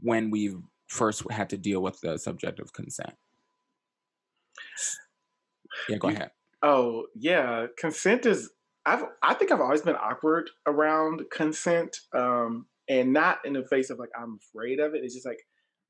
when we first had to deal with the subject of consent. Yeah, go You- ahead. Oh yeah, consent is. I've I think I've always been awkward around consent, um, and not in the face of like I'm afraid of it. It's just like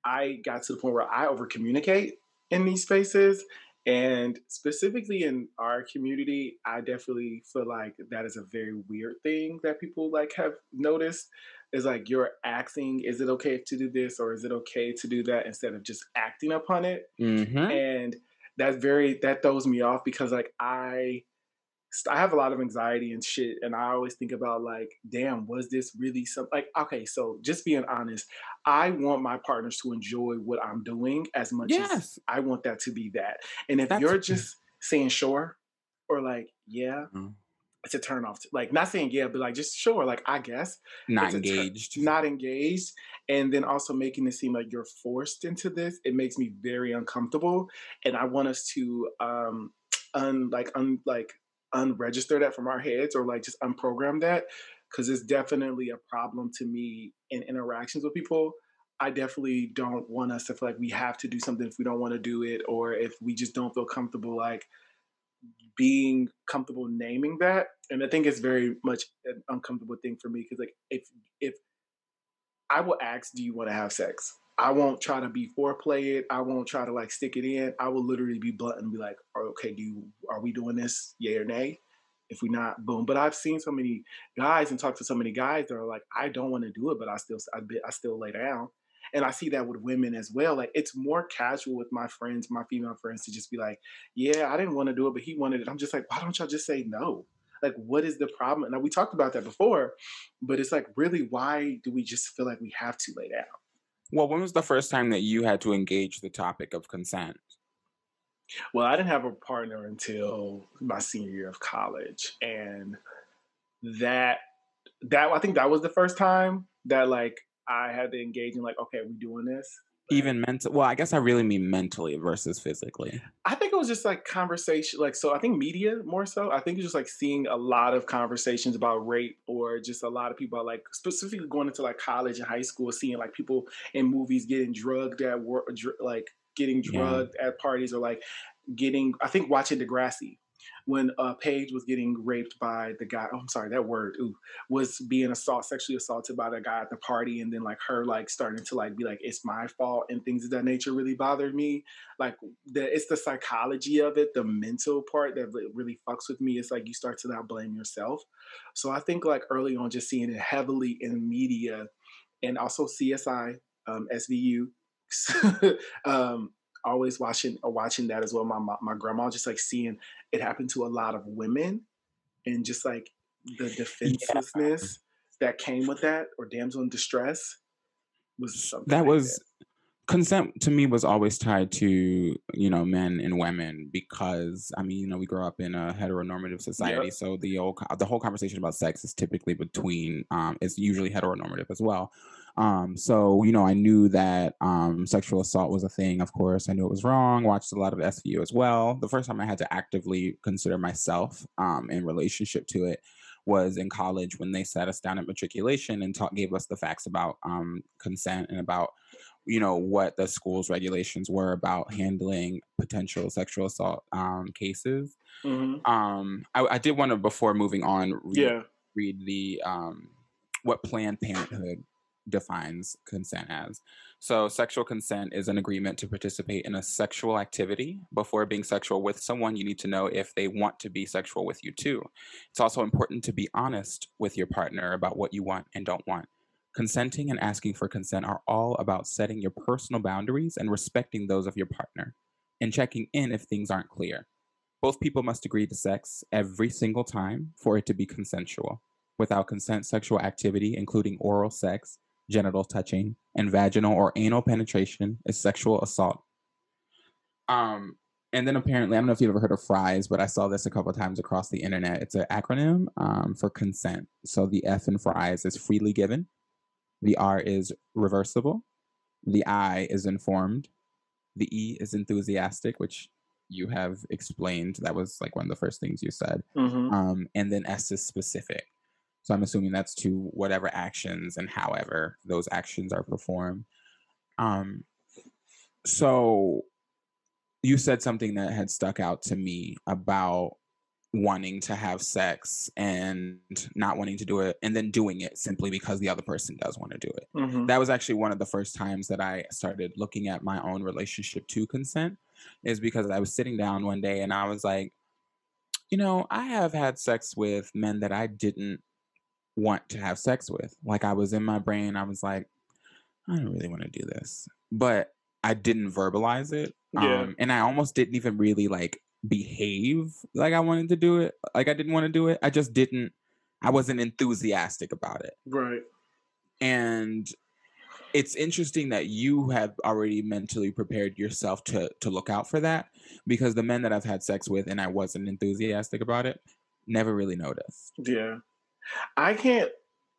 I got to the point where I over communicate in these spaces, and specifically in our community, I definitely feel like that is a very weird thing that people like have noticed. Is like you're asking, is it okay to do this or is it okay to do that instead of just acting upon it Mm-hmm. and that's very that throws me off because like I I have a lot of anxiety and shit, and I always think about like, damn, was this really something? Like, okay, so just being honest, I want my partners to enjoy what I'm doing as much as I want that to be that. And if That's- you're just saying sure or like yeah, Mhm. it's a turn off. Like not saying yeah, but like just sure, like I guess Not a tur- engaged. not engaged and then also making it seem like you're forced into this it makes me very uncomfortable and i want us to um un like un like unregister that from our heads or like just unprogram that because it's definitely a problem to me in interactions with people. I definitely don't want us to feel like we have to do something if we don't want to do it or if we just don't feel comfortable like being comfortable naming that. And i think it's very much an uncomfortable thing for me because like if if i will ask do you want to have sex i won't try to be foreplay it i won't try to like stick it in i will literally be blunt and be like "Oh, okay do you are we doing this yay or nay If we not, boom. But I've seen so many guys and talked to so many guys that are like, I don't want to do it, but I still, I, I still lay down. And I see that with women as well. Like it's more casual with my friends, my female friends, to just be like, "Yeah, I didn't want to do it, but he wanted it." I'm just like, why don't y'all just say no? Like, what is the problem? And we talked about that before, but it's like, really, why do we just feel like we have to lay down? Well, when was the first time that you had to engage the topic of consent? Well, I didn't have a partner until my senior year of college, and that that I think that was the first time that like I had to engage in like, okay, we doing this. Even mental. Well, I guess I really mean mentally versus physically. I think it was just like conversation, like so. I think media more so. I think it's just like seeing a lot of conversations about rape, or just a lot of people like specifically going into like college and high school, seeing like people in movies getting drugged at work, like getting drugged yeah. at parties, or like getting. I think watching Degrassi when uh, Paige was getting raped by the guy. Oh, I'm sorry, that word ooh, was being assault, sexually assaulted by the guy at the party, and then like her like starting to like be like it's my fault and things of that nature really bothered me. Like the it's the psychology of it, the mental part that really fucks with me. It's like you start to now blame yourself. So I think like early on, just seeing it heavily in media, and also CSI, um, SVU. um, always watching uh, watching that as well. My, my, my grandma just like seeing it happen to a lot of women, and just like the defenselessness yeah. that came with that, or damsel in distress, was something that like was. That. Consent to me was always tied to you know men and women because I mean you know we grow up in a heteronormative society yep. so the old the whole conversation about sex is typically between um, is usually heteronormative as well um, so, you know, I knew that um, sexual assault was a thing, of course. I knew it was wrong, watched a lot of SVU as well. The first time I had to actively consider myself um, in relationship to it was in college when they sat us down at matriculation and taught, gave us the facts about um, consent and about you know what the school's regulations were about handling potential sexual assault um, cases. Mm-hmm. Um, I, I, did want to before moving on read, yeah. read the um, what Planned Parenthood defines consent as. So, sexual consent is an agreement to participate in a sexual activity. Before being sexual with someone, you need to know if they want to be sexual with you too. It's also important to be honest with your partner about what you want and don't want. Consenting and asking for consent are all about setting your personal boundaries and respecting those of your partner, and checking in if things aren't clear. Both people must agree to sex every single time for it to be consensual. Without consent, sexual activity, including oral sex, genital touching, and vaginal or anal penetration is sexual assault. Um, and then apparently, I don't know if you've ever heard of FRIES, but I saw this a couple times across the internet. It's an acronym um, for consent. So the F in FRIES is freely given, the R is reversible, the I is informed, the E is enthusiastic, which you have explained. That was like one of the first things you said. Mm-hmm. Um, and then S is specific. So I'm assuming that's to whatever actions and however those actions are performed. Um, so you said something that had stuck out to me about wanting to have sex and not wanting to do it and then doing it simply because the other person does want to do it. Mm-hmm. That was actually one of the first times that I started looking at my own relationship to consent is because I was sitting down one day and I was like, you know, I have had sex with men that I didn't want to have sex with. Like I was in my brain, I was like, I don't really want to do this. But I didn't verbalize it. Yeah. Um, and I almost didn't even really like behave like I wanted to do it. Like I didn't want to do it. I just didn't I wasn't enthusiastic about it. Right. And it's interesting that you have already mentally prepared yourself to to look out for that because the men that I've had sex with and I wasn't enthusiastic about it never really noticed. Yeah. I can't.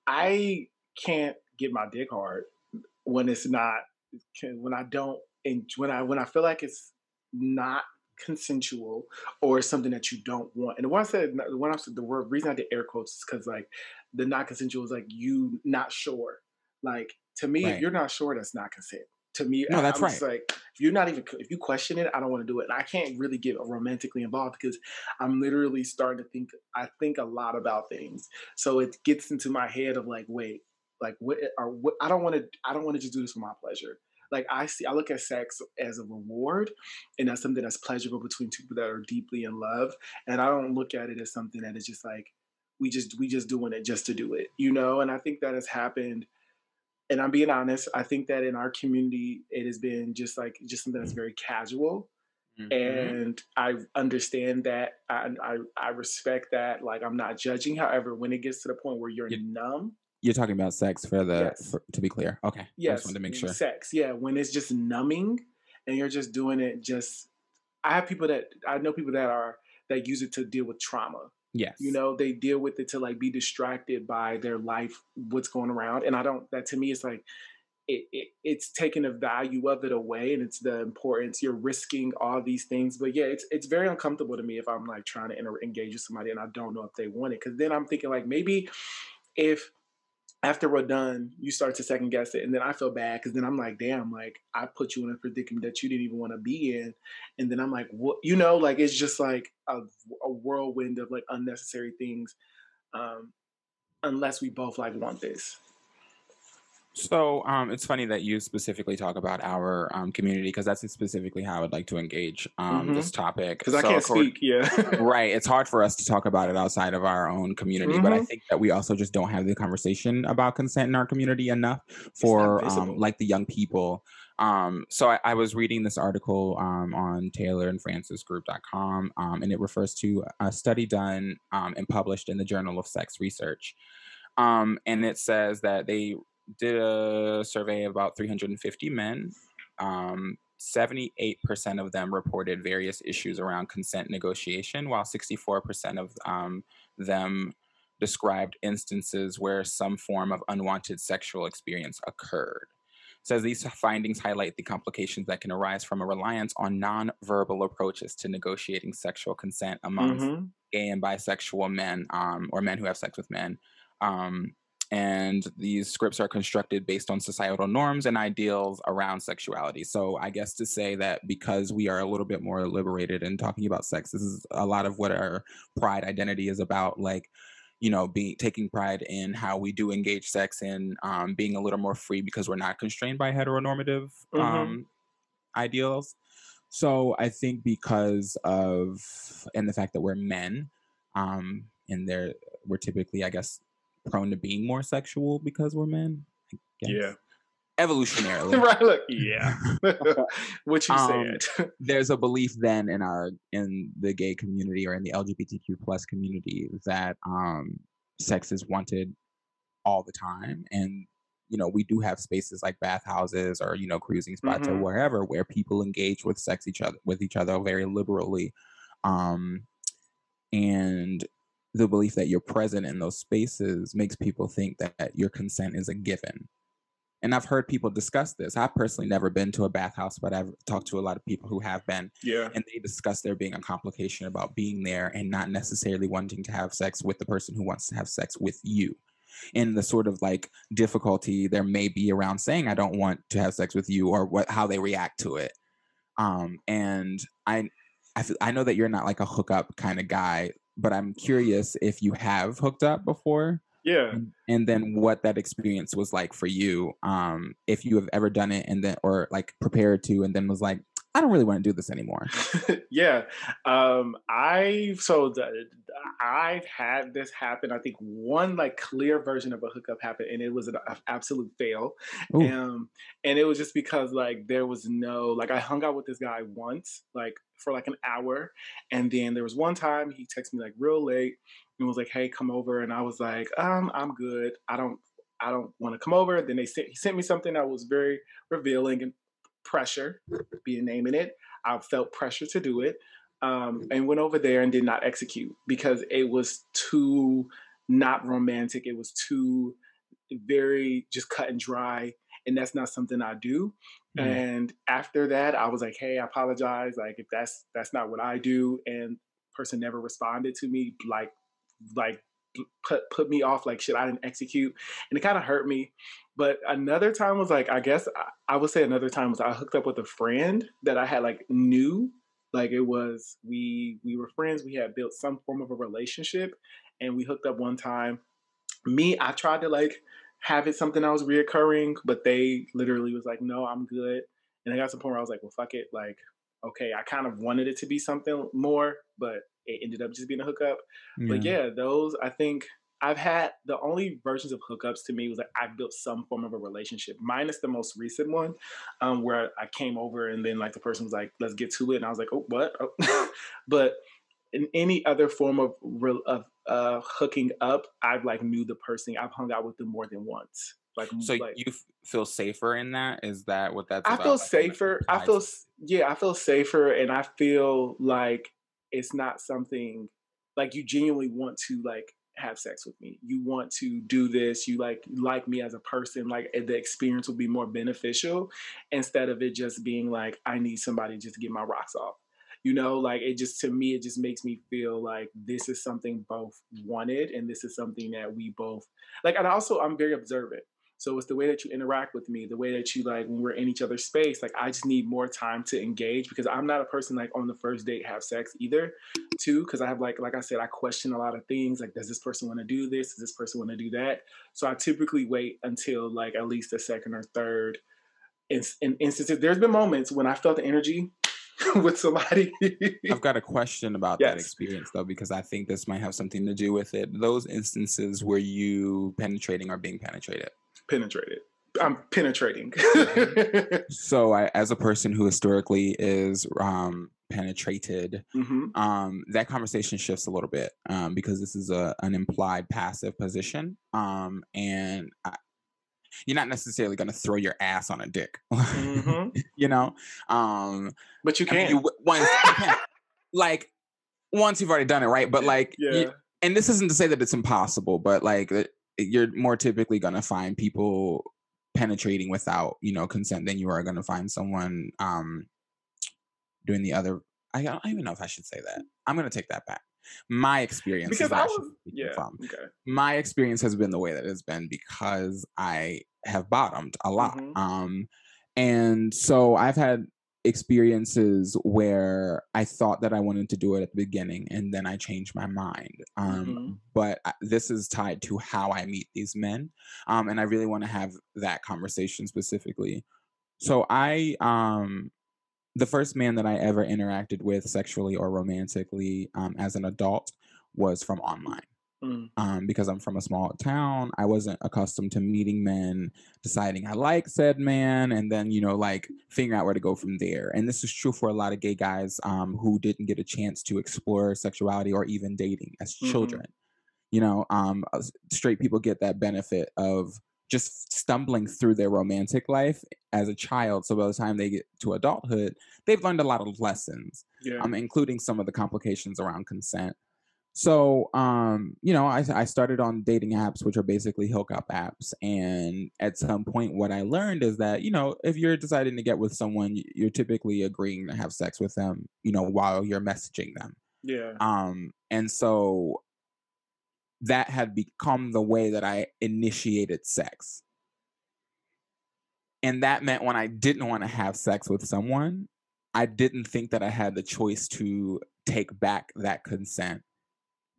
I can't get my dick hard when it's not. When I don't. And when I when I feel like it's not consensual or something that you don't want. And when I said when I said the word reason I did air quotes is because like the not consensual is like you not sure. Like to me, right. if you're not sure, that's not consent to me. No, that's right. Like if you're not even if you question it, I don't want to do it. And I can't really get romantically involved because I'm literally starting to think. I think a lot about things, so it gets into my head of like, wait, like what are what? I don't want to. I don't want to just do this for my pleasure. like I see, I look at sex as a reward, and that's something that's pleasurable between two people that are deeply in love. And I don't look at it as something that is just like we just we just doing it just to do it, you know. And I think that has happened. And I'm being honest. I think that in our community, it has been just like just something that's very casual. Mhm. And I understand that. I, I I respect that. Like I'm not judging. However, when it gets to the point where you're You- numb, You're talking about sex for the Yes. for, to be clear. Okay. I yes, just wanted to make sure. sex. Yeah, when it's just numbing and you're just doing it. Just I have people that I know people that are that use it to deal with trauma. Yes. You know, they deal with it to like be distracted by their life, what's going around. And I don't. That to me is like. It, it, it's taking the value of it away and it's the importance you're risking all these things but yeah it's it's very uncomfortable to me if i'm like trying to inter- engage with somebody and i don't know if they want it because then i'm thinking like maybe if after we're done, you start to second guess it, and then I feel bad because then I'm like, damn, like I put you in a predicament that you didn't even want to be in, and then I'm like, what, you know, like it's just like a, a whirlwind of like unnecessary things, um, unless we both like want this. So um, it's funny that you specifically talk about our um, community because that's specifically how I would like to engage um, Mhm. this topic. Because I can't speak, yeah. right. It's hard for us to talk about it outside of our own community, but I Mhm. think that we also just don't have the conversation about consent in our community enough for um, like the young people. Um, so I, I was reading this article um, on Taylor and Francis Group.com, um, and it refers to a study done um, and published in the Journal of Sex Research. Um, and it says that they did a survey of about 350 men. Um, 78% of them reported various issues around consent negotiation, while 64% of um, them described instances where some form of unwanted sexual experience occurred. Says these findings highlight the complications that can arise from a reliance on nonverbal approaches to negotiating sexual consent amongst Mhm. gay and bisexual men um, or men who have sex with men. Um, and these scripts are constructed based on societal norms and ideals around sexuality. So I guess to say that because we are a little bit more liberated in talking about sex, this is a lot of what our pride identity is about. Like, you know, being taking pride in how we do engage sex and um, being a little more free because we're not constrained by heteronormative Mhm. um, ideals. So I think because of and the fact that we're men, um, and they're we're typically, I guess, prone to being more sexual because we're men. I guess. Yeah. Evolutionarily. right. Look. Yeah. what you Um, said. There's a belief then in our in the gay community or in the LGBTQ plus community that um sex is wanted all the time. And you know, we do have spaces like bathhouses or, you know, cruising spots or Mhm. wherever where people engage with sex each other with each other very liberally. Um and the belief that you're present in those spaces makes people think that your consent is a given. And I've heard people discuss this. I've personally never been to a bathhouse, but I've talked to a lot of people who have been, yeah. and they discuss there being a complication about being there and not necessarily wanting to have sex with the person who wants to have sex with you. And the sort of like difficulty there may be around saying I don't want to have sex with you or what how they react to it. Um, and I I, feel, I know that you're not like a hookup kind of guy, but I'm curious if you have hooked up before Yeah. and, and then what that experience was like for you um if you have ever done it and then or like prepared to and then was like i don't really want to do this anymore yeah. Um, I so the, I've had this happen. I think one like clear version of a hookup happened, and it was an absolute fail. Ooh. Um, and it was just because like there was no like I hung out with this guy once, like for like an hour, and then there was one time he texted me like real late and was like, "Hey, come over," and I was like, "Um, I'm good. I don't." I don't want to come over. Then they sent he sent me something that was very revealing and pressure, being naming it. I felt pressure to do it, um, and went over there and did not execute because it was too not romantic. It was too very just cut and dry, and that's not something I do. Mm. And after that, I was like, "Hey, I apologize. Like, if that's that's not what I do," and person never responded to me. Like, like put put me off. Like, shit, I didn't execute, and it kind of hurt me. But another time was like, I guess I, I would say another time was I hooked up with a friend that I had like knew. Like it was we we were friends. We had built some form of a relationship, and we hooked up one time. Me, I tried to like have it something that was reoccurring, but they literally was like, no, I'm good. And I got to the point where I was like, well, fuck it. Like, okay, I kind of wanted it to be something more, but it ended up just being a hookup. But yeah, those I think I've had the only versions of hookups to me was like I've built some form of a relationship, minus the most recent one, um, where I came over and then like the person was like, "Let's get to it," and I was like, "Oh, what?" Oh. but in any other form of real of uh, hooking up, I've like knew the person. I've hung out with them more than once. Like, So like, you f- feel safer in that? Is that what that's I about? feel Like, safer. I feel yeah, I feel safer, and I feel like it's not something like you genuinely want to like have sex with me. You want to do this. You like like me as a person. Like eh, the experience will be more beneficial instead of it just being like I need somebody just to get my rocks off. You know, like it just to me, it just makes me feel like this is something both wanted, and this is something that we both like. And also, I'm very observant. So it's the way that you interact with me, the way that you like when we're in each other's space. Like I just need more time to engage because I'm not a person like on the first date have sex either, too. Because I have like like I said, I question a lot of things. Like, does this person want to do this? Does this person want to do that? So I typically wait until like at least the second or third. In, in instances, there's been moments when I felt the energy with somebody. I've got a question about that experience though, because I think this might have something to do with it. Those instances where you penetrating or being penetrated. Penetrated. I'm penetrating. So, I, as a person who historically is um, penetrated, hmm um, that conversation shifts a little bit um, because this is a an implied passive position, um, and I, you're not necessarily going to throw your ass on a dick, hmm you know. Um, But you I mean, can. you once you can. like once you've already done it, right? But like, you- and this isn't to say that it's impossible, but like you're more typically going to find people penetrating without you know consent than you are going to find someone um doing the other. I don't even know if I should say that. I'm going to take that back. My experience, because I was. Yeah. from. Okay. My experience has been the way that it's been because I have bottomed a lot. Mhm. Um, and so I've had experiences where I thought that I wanted to do it at the beginning and then I changed my mind. Um, Mhm. But I- this is tied to how I meet these men. Um, and I really want to have that conversation specifically. So I, um, the first man that I ever interacted with sexually or romantically um, as an adult was from online Mm. um, because I'm from a small town. I wasn't accustomed to meeting men, deciding I like said man, and then you know like figuring out where to go from there. And this is true for a lot of gay guys um, who didn't get a chance to explore sexuality or even dating as Mhm. children. You know, um, uh, straight people get that benefit of just stumbling through their romantic life as a child. So by the time they get to adulthood, they've learned a lot of lessons Yeah. um, including some of the complications around consent. So, um, you know, I, I started on dating apps, which are basically hookup apps. And at some point, what I learned is that, you know, if you're deciding to get with someone, you're typically agreeing to have sex with them, you know, while you're messaging them. yeah. Um, and so that had become the way that I initiated sex. And that meant when I didn't want to have sex with someone, I didn't think that I had the choice to take back that consent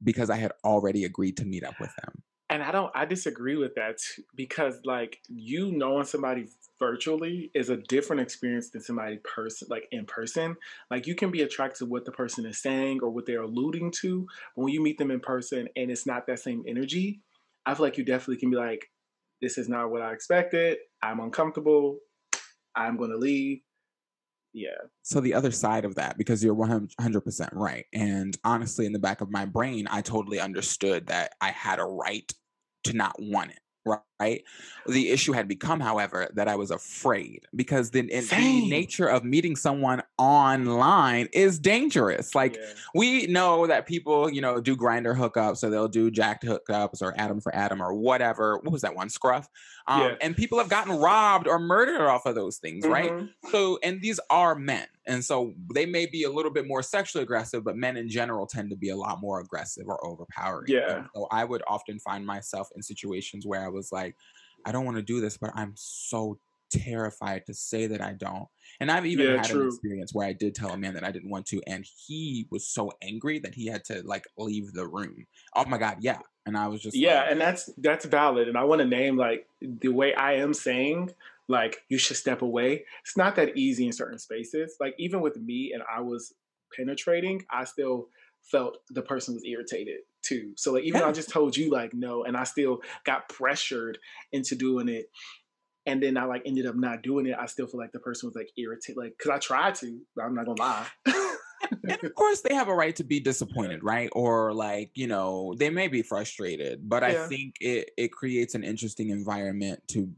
because I had already agreed to meet up with them. And I don't. I disagree with that because like you knowing somebody virtually is a different experience than somebody person like in person. Like you can be attracted to what the person is saying or what they're alluding to, but when you meet them in person and it's not that same energy, I feel like you definitely can be like, "This is not what I expected. I'm uncomfortable. I'm going to leave." Yeah. So the other side of that, because you're 100% right. And honestly, in the back of my brain, I totally understood that I had a right to not want it. Right. The issue had become, however, that I was afraid because then in the nature of meeting someone online is dangerous. Like yeah. we know that people, you know, do Grindr hookups, so they'll do Jack'd hookups or Adam for Adam or whatever. What was that one? Scruff. Um, Yeah. And people have gotten robbed or murdered off of those things, right? Mhm. So, and these are men. And so they may be a little bit more sexually aggressive, but men in general tend to be a lot more aggressive or overpowering. Yeah. And so I would often find myself in situations where I was like, I don't want to do this, but I'm so terrified to say that I don't. And I've even Yeah, had an experience where I did tell a man that I didn't want to, and he was so angry that he had to like leave the room. Oh my god, yeah. And I was just Yeah, like, and that's that's valid. And I want to name like the way I am saying like you should step away. It's not that easy in certain spaces. Like even with me and I was penetrating, I still felt the person was irritated too. So like even though I just told you like no, and I still got pressured into doing it. And then I like ended up not doing it. I still feel like the person was like irritated, like because I tried to. But I'm not gonna lie. and of course they have a right to be disappointed right or like you know they may be frustrated but i think it it creates an interesting environment to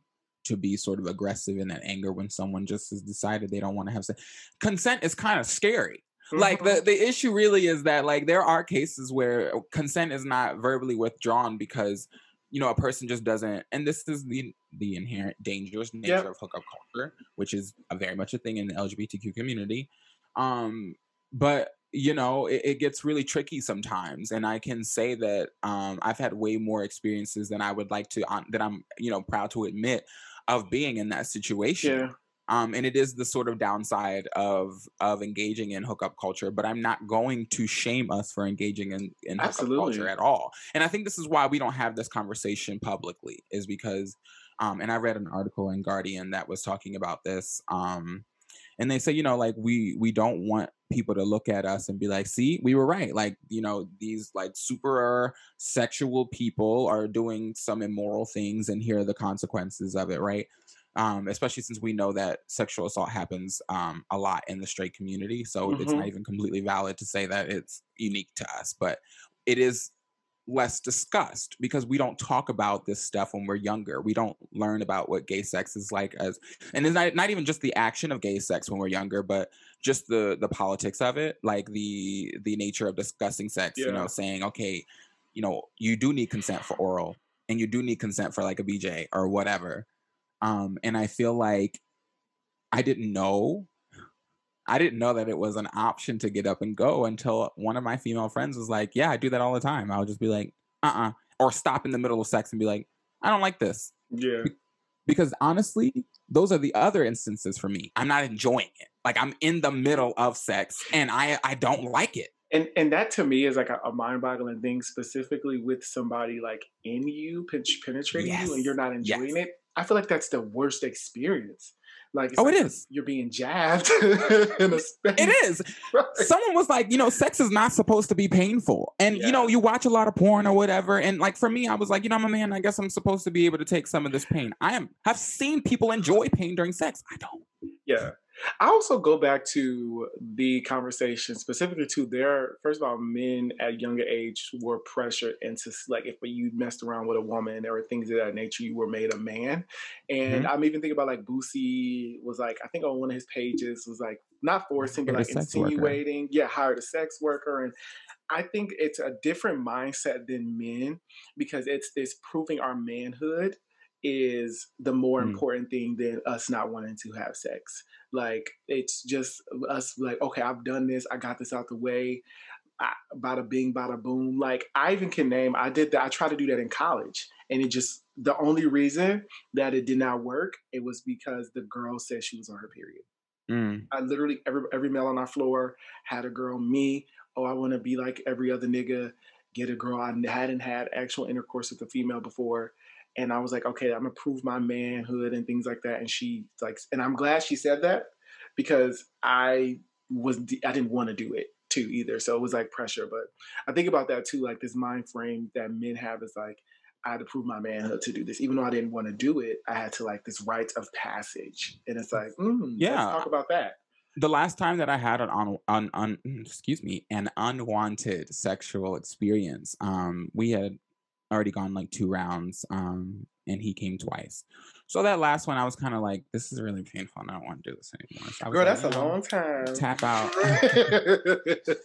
to be sort of aggressive in that anger when someone just has decided they don't want to have sex consent is kind of scary like the the issue really is that like there are cases where consent is not verbally withdrawn because you know a person just doesn't and this is the the inherent dangerous nature Yep. of hookup culture which is a very much a thing in the lgbtq community um but you know it, it gets really tricky sometimes and i can say that um i've had way more experiences than i would like to um, that i'm you know proud to admit of being in that situation yeah. Um, and it is the sort of downside of of engaging in hookup culture but i'm not going to shame us for engaging in, in hookup Absolutely. culture at all. And i think this is why we don't have this conversation publicly is because um, and i read an article in guardian that was talking about this um, and they say you know like we we don't want people to look at us and be like see we were right. Like you know these like super sexual people are doing some immoral things and here are the consequences of it right um, especially since we know that sexual assault happens um, a lot in the straight community. So it's Mhm. not even completely valid to say that it's unique to us, but it is less discussed because we don't talk about this stuff when we're younger. We don't learn about what gay sex is like as, and it's not, not even just the action of gay sex when we're younger, but just the the politics of it, like the the nature of discussing sex. You know, saying okay, you know, you do need consent for oral, and you do need consent for like a BJ or whatever. Um, and I feel like I didn't know. I didn't know that it was an option to get up and go until one of my female friends was like, "Yeah, I do that all the time." I'll just be like, "Uh-uh," or stop in the middle of sex and be like, "I don't like this," Yeah. because honestly, those are the other instances for me. I'm not enjoying it. Like I'm in the middle of sex and I I don't like it. and and that to me is like a, a mind-boggling thing specifically with somebody like in you pen- penetrating you and you're not Yes. enjoying it i feel like that's the worst experience like Oh, like it you're- being jabbed in a space It is. right? someone was like, you know, sex is not supposed to be painful. And you know, you watch a lot of porn or whatever. And like for me, I was like, you know, I'm a man. I guess I'm supposed to be able to take some of this pain. I am I've seen people enjoy pain during sex. I don't. Yeah. I also go back to the conversation specifically to their first of all, men at younger age were pressured into like if you messed around with a woman or things of that nature, you were made a man. And mm-hmm. I'm even thinking about like Boosie was like, I think on one of his pages was like not forcing, but like sex worker. insinuating. Yeah, hired a sex worker. And I think it's a different mindset than men because it's this proving our manhood is the more Mm. important thing than us not wanting to have sex. Like it's just us like, okay, I've done this, I got this out the way. I, bada bing, bada boom. Like I even can name. I did that. I tried to do that in college, and it just the only reason that it did not work it was because the girl said she was on her period. Mm. I literally every every male on our floor had a girl. Me, oh, I want to be like every other nigga. Get a girl. I hadn't had actual intercourse with a female before, and I was like, okay, I'm gonna prove my manhood and things like that. And she like, and I'm glad she said that because I was I didn't want to do it too either. So it was like pressure. But I think about that too, like this mind frame that men have is like. I had to prove my manhood to do this, even though I didn't want to do it. I had to like this rite of passage, and it's like, mm, Yeah. let's talk about that. The last time that I had an on, on, on excuse me an unwanted sexual experience, um, we had already gone like two rounds, um, and he came twice. So that last one, I was kind of like, this is really painful, and I don't want to do this anymore. So Girl, like, that's a know, long time. Tap out.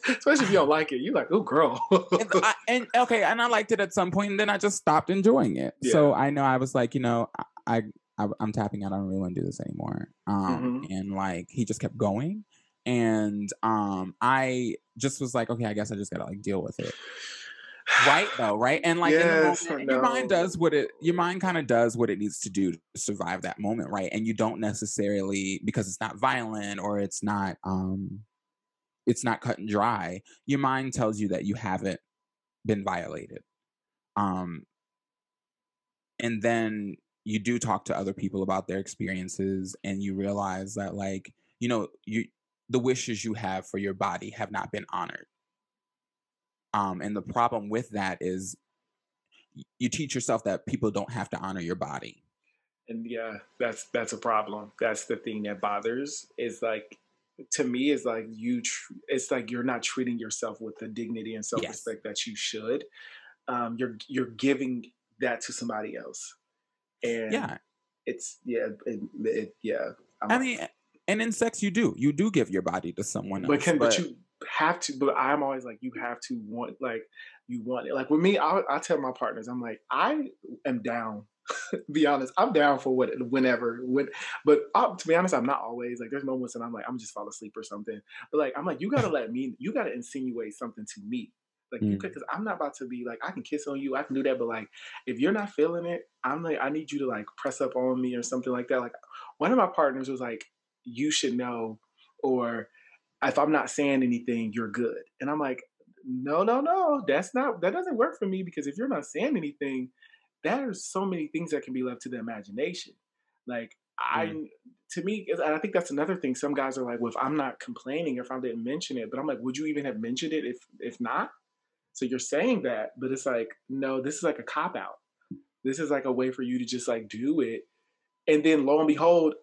Especially if you don't like it. You like, oh, girl. and, I, and okay, and I liked it at some point, and then I just stopped enjoying it. So I know I was like, you know, I, I I'm tapping out. I don't really want to do this anymore. Um, Mm-hmm. and like he just kept going, and um, I just was like, okay, I guess I just gotta like deal with it. Right though right? And like Yes, in the moment, your mind does what it your mind kind of does what it needs to do to survive that moment right? And you don't necessarily because it's not violent or it's not um it's not cut and dry your mind tells you that you haven't been violated um and then you do talk to other people about their experiences and you realize that like you know you the wishes you have for your body have not been honored um and the problem with that is you teach yourself that people don't have to honor your body. And yeah that's that's a problem. That's the thing that bothers is like to me is like you tr- it's like you're not treating yourself with the dignity and self-respect that you should. Um you're you're giving that to somebody else. And yeah. it's yeah it, it yeah I'm i mean and in sex you do. You do give your body to someone else but can but you have to but i'm always like you have to want like you want it. Like with me i i tell my partners i'm like i am down. Be honest i'm down for what whenever when but uh, to be honest i'm not always like there's moments and i'm like i'm just fall asleep or something. But like i'm like you gotta let me you gotta insinuate something to me. Like you Mm. could because i'm not about to be like i can kiss on you i can do that but like if you're not feeling it i'm like i need you to like press up on me or something like that. Like one of my partners was like you should know or if I'm not saying anything, you're good. And I'm like, no, no, no, that's not, that doesn't work for me because if you're not saying anything, there's so many things that can be left to the imagination. Like, I, mm-hmm. to me, and I think that's another thing. Some guys are like, well, if I'm not complaining, if I didn't mention it, but I'm like, would you even have mentioned it if, if not? So you're saying that, but it's like, no, this is like a cop out. This is like a way for you to just like do it. And then lo and behold,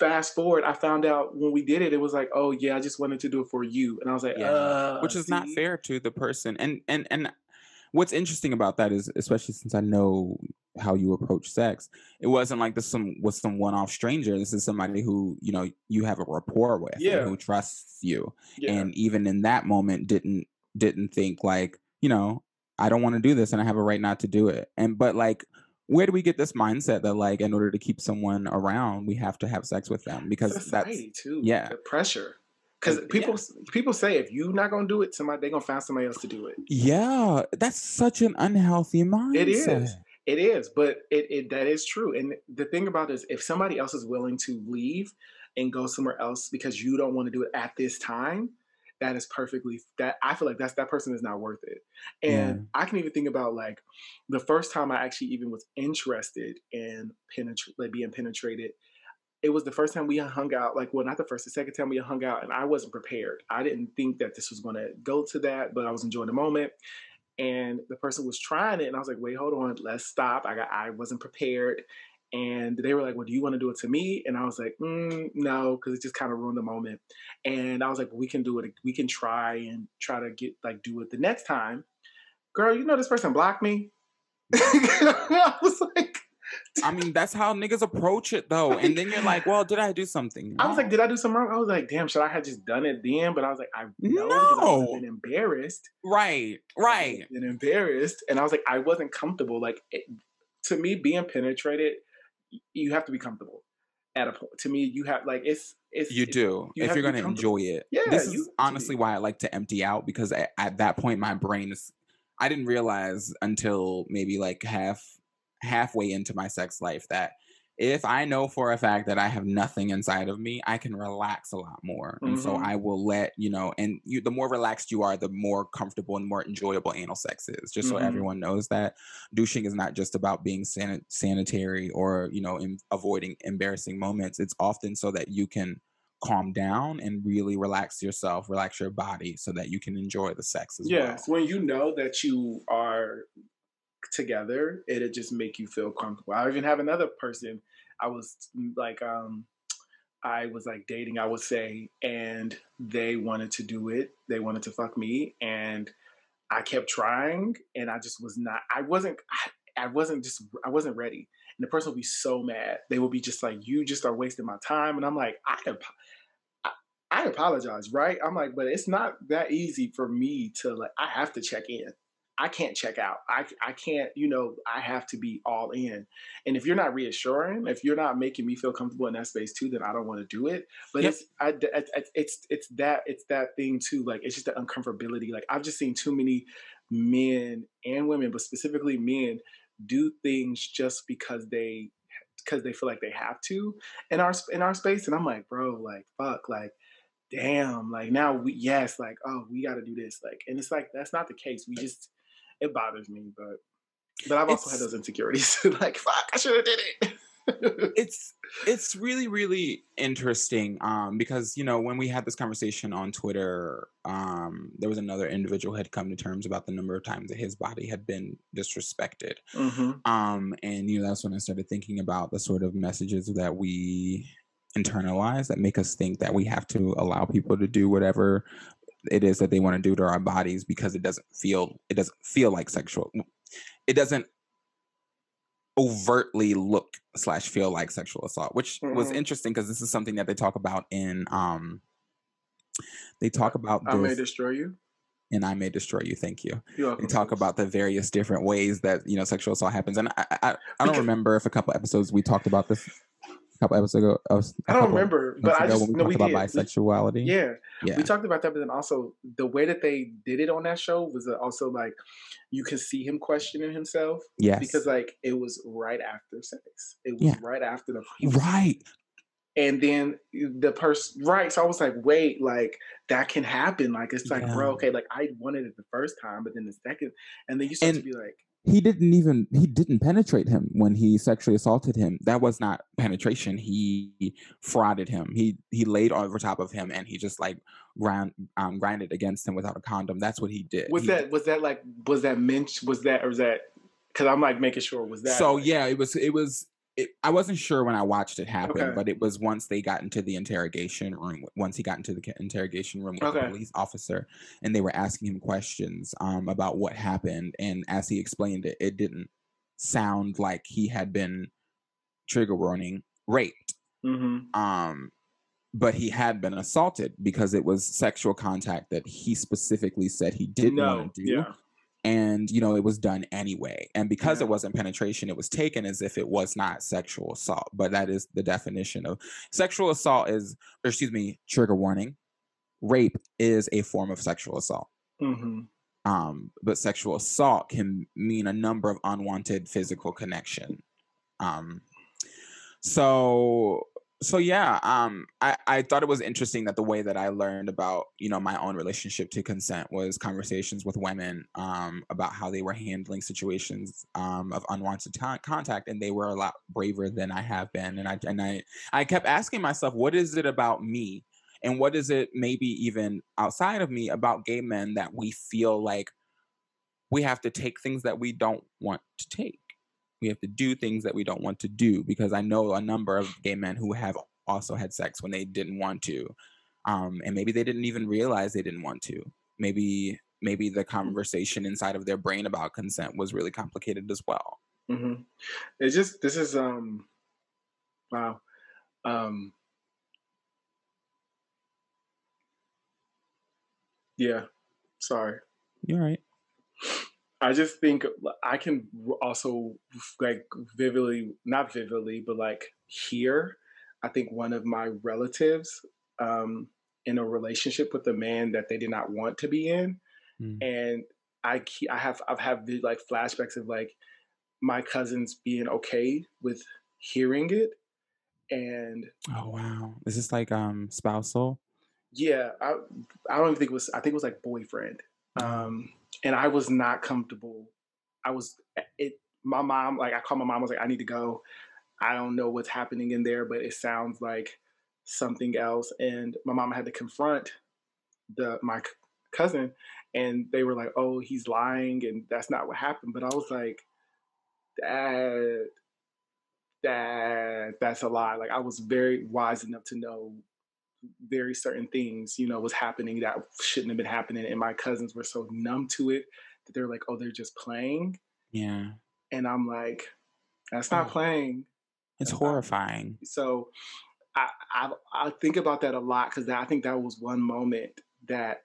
fast forward, I found out when we did it, it was like, oh yeah, I just wanted to do it for you, and I was like, Yeah. uh, which is not fair to the person and and and what's interesting about that is especially since i know how you approach sex it wasn't like this some was some one-off stranger this is somebody who you know you have a rapport with and Yeah. who trusts you Yeah. and even in that moment didn't didn't think like you know i don't want to do this and i have a right not to do it and but like where do we get this mindset that like in order to keep someone around we have to have sex with them because that's society too. yeah. the pressure. Because people people say if you're not gonna do it, somebody they're gonna find somebody else to do it. yeah that's such an unhealthy mindset It is. It is, but it, it that is true. And the thing about it is, if somebody else is willing to leave and go somewhere else because you don't want to do it at this time, that is perfectly that I feel like that's that person is not worth it. And I can even think about like the first time I actually even was interested in penetrate like being penetrated. It was the first time we hung out, like well, not the first, the second time we hung out, and I wasn't prepared. I didn't think that this was gonna go to that, but I was enjoying the moment and the person was trying it and i was like wait hold on let's stop i got i wasn't prepared and they were like well do you want to do it to me and i was like mm, no because it just kind of ruined the moment and i was like we can do it we can try and try to get like do it the next time girl you know this person blocked me i was like I mean, that's how niggas approach it though. And then you're like, well, did I do something? I was like, did I do something wrong? I was like, damn, should I have just done it then? But I was like, I know I No. been embarrassed. right, right. been embarrassed, and I was like, I wasn't comfortable. Like it, to me, being penetrated, you have to be comfortable. At a point, to me, you have like it's it's You do. you if you're gonna enjoy it. Yeah, This is honestly why I like to empty out because at, at that point my brain is I didn't realize until maybe like half halfway into my sex life that if I know for a fact that I have nothing inside of me, I can relax a lot more. And so Mhm. I will let, you know, and you the more relaxed you are, the more comfortable and more enjoyable anal sex is. Just so Mhm. everyone knows that douching is not just about being san- sanitary or, you know, in, avoiding embarrassing moments. It's often so that you can calm down and really relax yourself, relax your body so that you can enjoy the sex as Yes, well. when you know that you are together, it'll just make you feel comfortable. I even have another person. I was like, um, I was like dating, I would say, and they wanted to do it. They wanted to fuck me, and I kept trying, and I just was not. I wasn't. I, I wasn't just. I wasn't ready. And the person would be so mad. They would be just like, "You just are wasting my time." And I'm like, I. I I apologize, right? I'm like, but it's not that easy for me to like. I have to check in. I can't check out. I I can't. You know, I have to be all in. And if you're not reassuring, if you're not making me feel comfortable in that space too, then I don't want to do it. But Yep. it's I, it's it's it's that it's that thing too. Like it's just the uncomfortability. Like I've just seen too many men and women, but specifically men, do things just because they because they feel like they have to in our in our space. And I'm like, bro, like fuck, like damn, like now we yes, like oh we got to do this, like, and it's like that's not the case. We just it bothers me, but but I've also had those insecurities. like fuck, I should have did it. it's it's really really interesting um because you know when we had this conversation on twitter um there was another individual had come to terms about the number of times that his body had been disrespected hmm um and you know that's when i started thinking about the sort of messages that we internalize that make us think that we have to allow people to do whatever it is that they want to do to our bodies because it doesn't feel it doesn't feel like sexual it doesn't overtly look slash feel like sexual assault which was Mhm. interesting because this is something that they talk about in um they talk about I may destroy you. and i may destroy you thank you they talk sis. about the various different ways that you know sexual assault happens and i i, I don't remember if a couple episodes we talked about this couple episodes ago I don't remember, but I just we no, talked we about did. We- bisexuality yeah, yeah we talked about that, but then also the way that they did it on that show was also like you can see him questioning himself yes because like it was right after sex. It was Yeah. right after the he right and then the person right. So I was like, wait, like that can happen. Like it's like, Yeah. bro, okay, like I wanted it the first time, but then the second, and then you start to be like, he didn't even he didn't penetrate him when he sexually assaulted him that was not penetration he frauded him he he laid over top of him and he just like ground um grinded against him without a condom that's what he did was He- that was that like was that mentioned? Was that or was that? Because I'm like making sure was that. so like- yeah it was it was it, i wasn't sure when i watched it happen Okay. but it was once they got into the interrogation room once he got into the interrogation room with Okay. the police officer and they were asking him questions um about what happened and as he explained it it didn't sound like he had been trigger warning raped Mhm. um but he had been assaulted because it was sexual contact that he specifically said he didn't no, want to do yeah, and you know it was done anyway. And because Yeah. it wasn't penetration it was taken as if it was not sexual assault. But that is the definition of sexual assault is or excuse me trigger warning rape is a form of sexual assault. Hmm um but sexual assault can mean a number of unwanted physical connection. Um so so yeah um i i thought it was interesting that the way that i learned about you know my own relationship to consent was conversations with women um about how they were handling situations um of unwanted con- contact and they were a lot braver than i have been and i and i i kept asking myself what is it about me and what is it maybe even outside of me about gay men that we feel like we have to take things that we don't want to take we have to do things that we don't want to do because i know a number of gay men who have also had sex when they didn't want to um, and maybe they didn't even realize they didn't want to. Maybe maybe the conversation inside of their brain about consent was really complicated as well. Hmm It's just this is um, wow, um, yeah. Sorry. you're right I just think I can also like vividly, not vividly, but like hear. I think one of my relatives um, in a relationship with a man that they did not want to be in, Mm. and I I have I've had like flashbacks of like my cousins being okay with hearing it, and oh wow is this like um spousal yeah, I I don't even think it was. I think it was like boyfriend. Um, and I was not comfortable. I was eh, it. My mom, like, I called my mom. I was like, I need to go. I don't know what's happening in there, but it sounds like something else. And my mom had to confront the my cousin, and they were like, "Oh, he's lying, and that's not what happened." But I was like, "That, that, that's a lie." Like, I was very wise enough to know very certain things, you know, was happening that shouldn't have been happening. And my cousins were so numb to it that they're like, oh, they're just playing. yeah And I'm like, that's not Oh. playing. it's That's not- horrifying So I, I, I think about that a lot because I think that was one moment that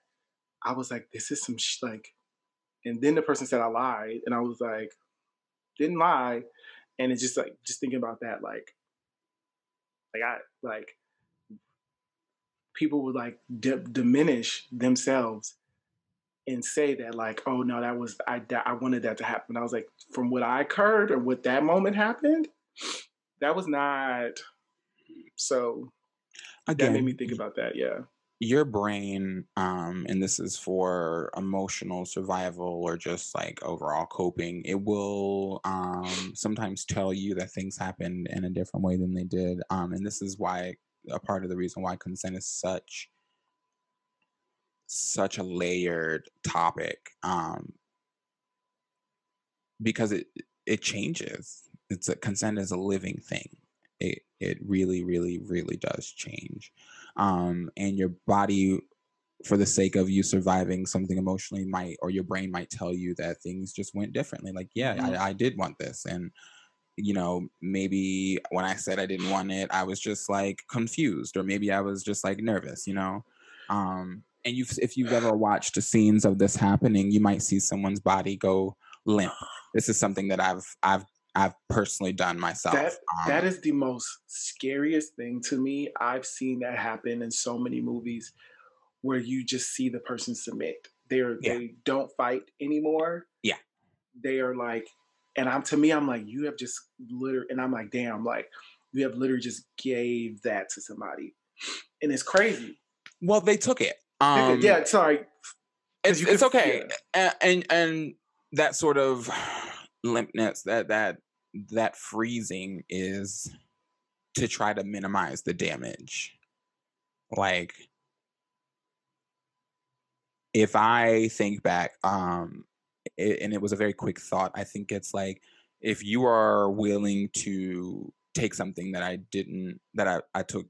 I was like, this is some sh-, like, and then the person said I lied. And I was like, didn't lie. And it's just like, just thinking about that, like, like I, like, people would like d- diminish themselves and say that like, oh no, that was I I wanted that to happen. I was like, from what I heard or what that moment happened, that was not. So Again, that made me think about that. Yeah. your brain um and this is for emotional survival or just like overall coping it will um sometimes tell you that things happened in a different way than they did um and this is why a part of the reason why consent is such such a layered topic um because it it changes. It's a consent is a living thing. It it really really really does change. Um and your body for the sake of you surviving something emotionally might or your brain might tell you that things just went differently. Like yeah. I, I did want this and you know maybe when i said i didn't want it i was just like confused or maybe i was just like nervous you know um and you've if you've ever watched the scenes of this happening you might see someone's body go limp this is something that i've i've i've personally done myself That that Um, is the most scariest thing to me. I've seen that happen in so many movies where you just see the person submit. They're Yeah. they don't fight anymore. Yeah. They are like and I'm to me, I'm like, you have just literally and I'm like, damn, like you have literally just gave that to somebody. And it's crazy. well they took it um yeah, sorry. it's, it's could- okay and, and and that sort of limpness that that that freezing is to try to minimize the damage like if i think back um it, and it was a very quick thought i think it's like if you are willing to take something that i didn't that i, I took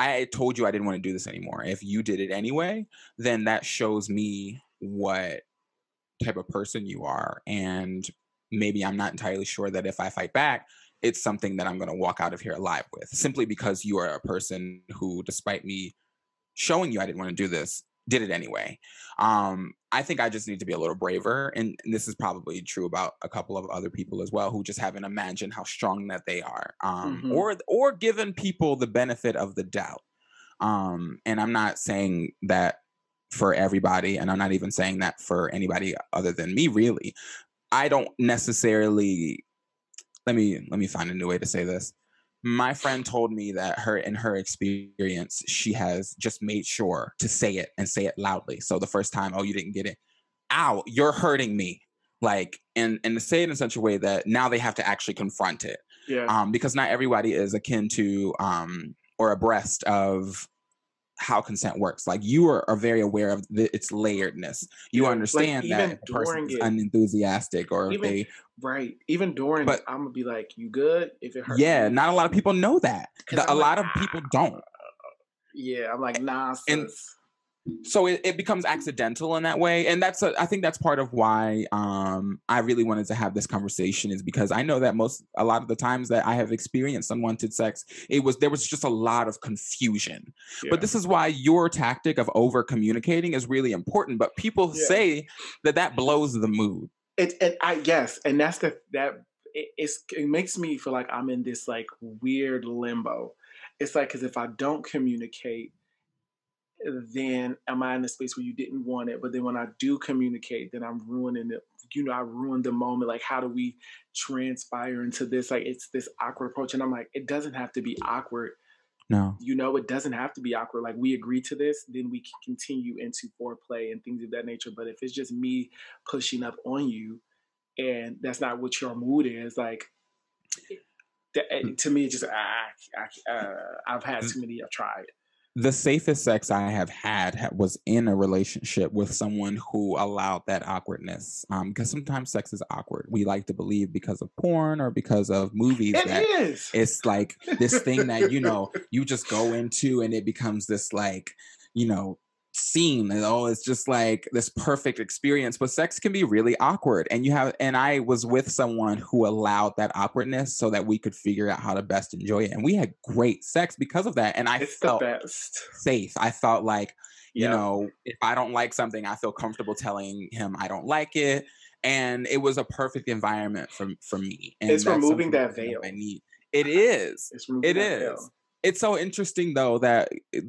I told you I didn't want to do this anymore. If you did it anyway, then that shows me what type of person you are. And maybe I'm not entirely sure that if I fight back, it's something that I'm going to walk out of here alive with simply because you are a person who, despite me showing you I didn't want to do this, did it anyway. Um, I think I just need to be a little braver. And, and this is probably true about a couple of other people as well who just haven't imagined how strong that they are. Um, Mhm. or or given people the benefit of the doubt. Um, and I'm not saying that for everybody, and I'm not even saying that for anybody other than me, really. I don't necessarily let me let me find a new way to say this. My friend told me that her in her experience, she has just made sure to say it and say it loudly. So the first time, oh, you didn't get it. Ow, you're hurting me. Like and and to say it in such a way that now they have to actually confront it Yeah. um, because not everybody is akin to um, or abreast of how consent works. Like you are, are very aware of the, its layeredness. You Yeah, like, understand that even person is unenthusiastic or if Even they, right. Even during But- I'm gonna be like, you good? If it hurts. yeah, me. not a lot of people know that. The- a like, lot of people don't. Yeah, I'm like, nah, And- sis. So it, it becomes accidental in that way and that's a, i think that's part of why um i really wanted to have this conversation is because i know that most a lot of the times that i have experienced unwanted sex it was there was just a lot of confusion Yeah. but this is why your tactic of over communicating is really important but people Yeah. say that that blows the mood it, and I yes, and that's the that it, it's it makes me feel like I'm in this like weird limbo. It's like because if I don't communicate, then am I in a space where you didn't want it? But then when I do communicate, then I'm ruining it. You know, I ruined the moment. Like, how do we transpire into this? Like, it's this awkward approach, and I'm like, it doesn't have to be awkward. no You know, it doesn't have to be awkward. Like, we agree to this, then we can continue into foreplay and things of that nature. But if it's just me pushing up on you, and that's not what your mood is, like that, eh, to me, just I, I, uh, I've had too many. I've tried. The safest sex I have had was in a relationship with someone who allowed that awkwardness. Um, because sometimes sex is awkward. We like to believe because of porn or because of movies It that is. it's like this thing that you know you just go into and it becomes this like you know scene and oh it's just like this perfect experience but sex can be really awkward and you have and i was with someone who allowed that awkwardness so that we could figure out how to best enjoy it and we had great sex because of that and i it's the felt best. safe i felt like you know if i don't like something i feel comfortable telling him i don't like it and it was a perfect environment for for me and It's removing that veil. i need it is It's it is veil. it's so interesting though that it-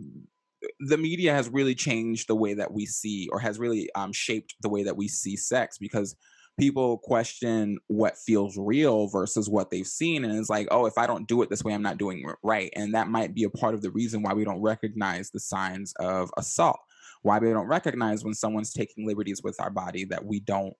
the media has really changed the way that we see or has really um, shaped the way that we see sex because people question what feels real versus what they've seen and it's like oh if i don't do it this way i'm not doing it right and that might be a part of the reason why we don't recognize the signs of assault why we don't recognize when someone's taking liberties with our body that we don't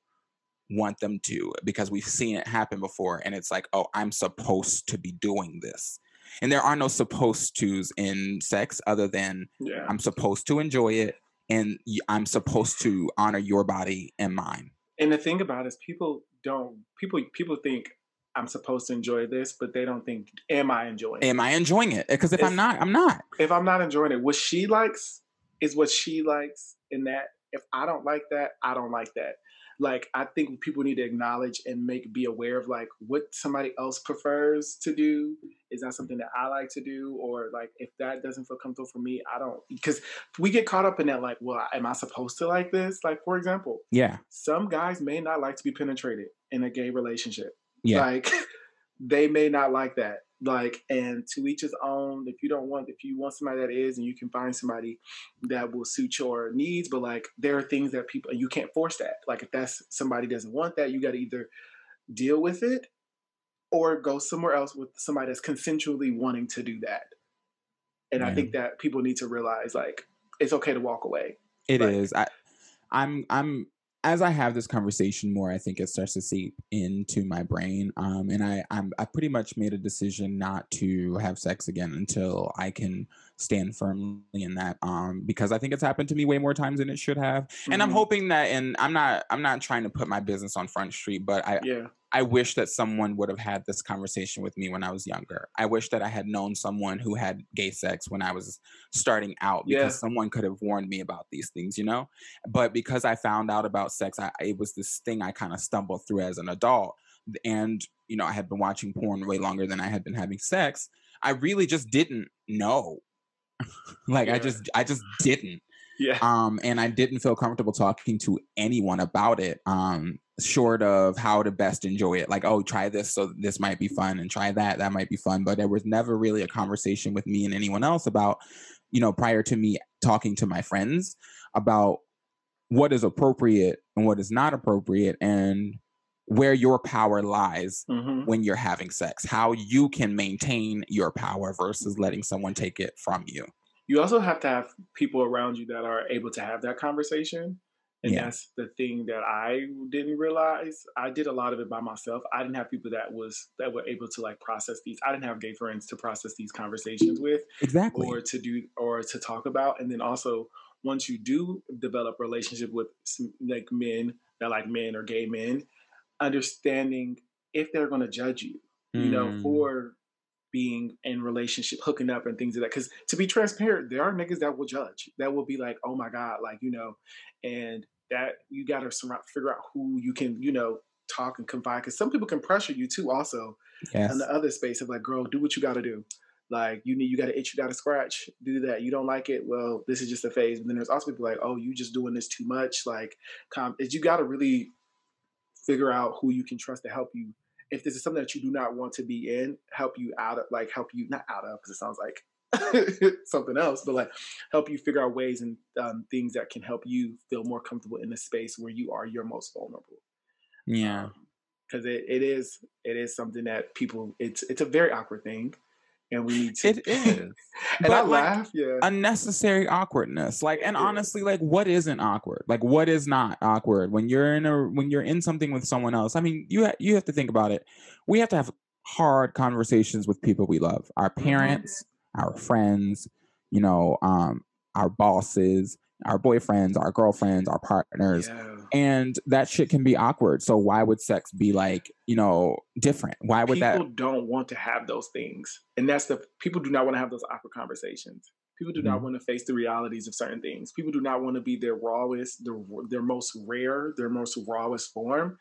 want them to because we've seen it happen before and it's like oh i'm supposed to be doing this and there are no supposed to's in sex other than Yeah. i'm supposed to enjoy it and I'm supposed to honor your body and mine And the thing about it is people don't people people think I'm supposed to enjoy this, but they don't think, am I enjoying it? am i enjoying it because if i'm not i'm not if I'm not enjoying it, what she likes is what she likes, in that if I don't like that, I don't like that. Like I think people need to acknowledge and make be aware of like what somebody else prefers to do. Is that something that I like to do, or like if that doesn't feel comfortable for me, I don't. Because we get caught up in that, like, well, am I supposed to like this? Like for example, yeah some guys may not like to be penetrated in a gay relationship. yeah Like they may not like that. Like and to each his own. If you don't want if you want somebody that is and you can find somebody that will suit your needs, but like there are things that people you can't force that. Like if that's somebody doesn't want that, you gotta either deal with it or go somewhere else with somebody that's consensually wanting to do that. And I think that people need to realize like it's okay to walk away. It is. Like- I, I'm. I'm. As I have this conversation more, I think it starts to seep into my brain. Um, and I, I'm. I pretty much made a decision not to have sex again until I can stand firmly in that. Um, because I think it's happened to me way more times than it should have. And I'm Mhm. hoping that. And I'm not. I'm not trying to put my business on front street, but I, Yeah. I wish that someone would have had this conversation with me when I was younger. I wish that I had known someone who had gay sex when I was starting out because Yeah. someone could have warned me about these things, you know? But because I found out about sex, I, it was this thing I kind of stumbled through as an adult. And, you know, I had been watching porn way longer than I had been having sex. I really just didn't know. Like I just I just didn't. Yeah. um and i didn't feel comfortable talking to anyone about it um short of how to best enjoy it. Like oh try this so this might be fun and try that that might be fun. But there was never really a conversation with me and anyone else about you know prior to me talking to my friends about what is appropriate and what is not appropriate and where your power lies hmm when you're having sex how you can maintain your power versus letting someone take it from you you also have to have people around you that are able to have that conversation. And Yeah. that's the thing that I didn't realize. I did a lot of it by myself. I didn't have people that was that were able to like process these. I didn't have gay friends to process these conversations with exactly or to do or to talk about. And then also once you do develop relationship with like men that like men or gay men, understanding if they're going to judge you, you know, Mm. for being in relationship, hooking up and things like that. Because to be transparent, there are niggas that will judge. That will be like, oh my god, like you know, and that you got to figure out who you can, you know, talk and confide. Because some people can pressure you too, also yes in the other space of like, girl, do what you got to do. Like you need, you got to itch, you got to scratch. Do that. You don't like it. Well, this is just a phase. But then there's also people like, oh, you just doing this too much. Like, com- is you got to really figure out who you can trust to help you. If this is something that you do not want to be in, help you out of, like help you not out of, because it sounds like something else, but like help you figure out ways and um, things that can help you feel more comfortable in the space where you are your most vulnerable yeah because it, it is it is something that people it's it's a very awkward thing and we need to It is. and But, i like, laugh yeah unnecessary awkwardness like and Yeah. honestly like what isn't awkward like what is not awkward when you're in a when you're in something with someone else i mean you ha- you have to think about it we have to have hard conversations with people we love our Mhm. parents our friends you know um our bosses our boyfriends our girlfriends our partners yeah. and that shit can be awkward. So why would sex be like you know different? Why would people that People don't want to have those things and that's the people do not want to have those awkward conversations. People do not Mhm. want to face the realities of certain things. People do not want to be their rawest their, their most rare their most rawest form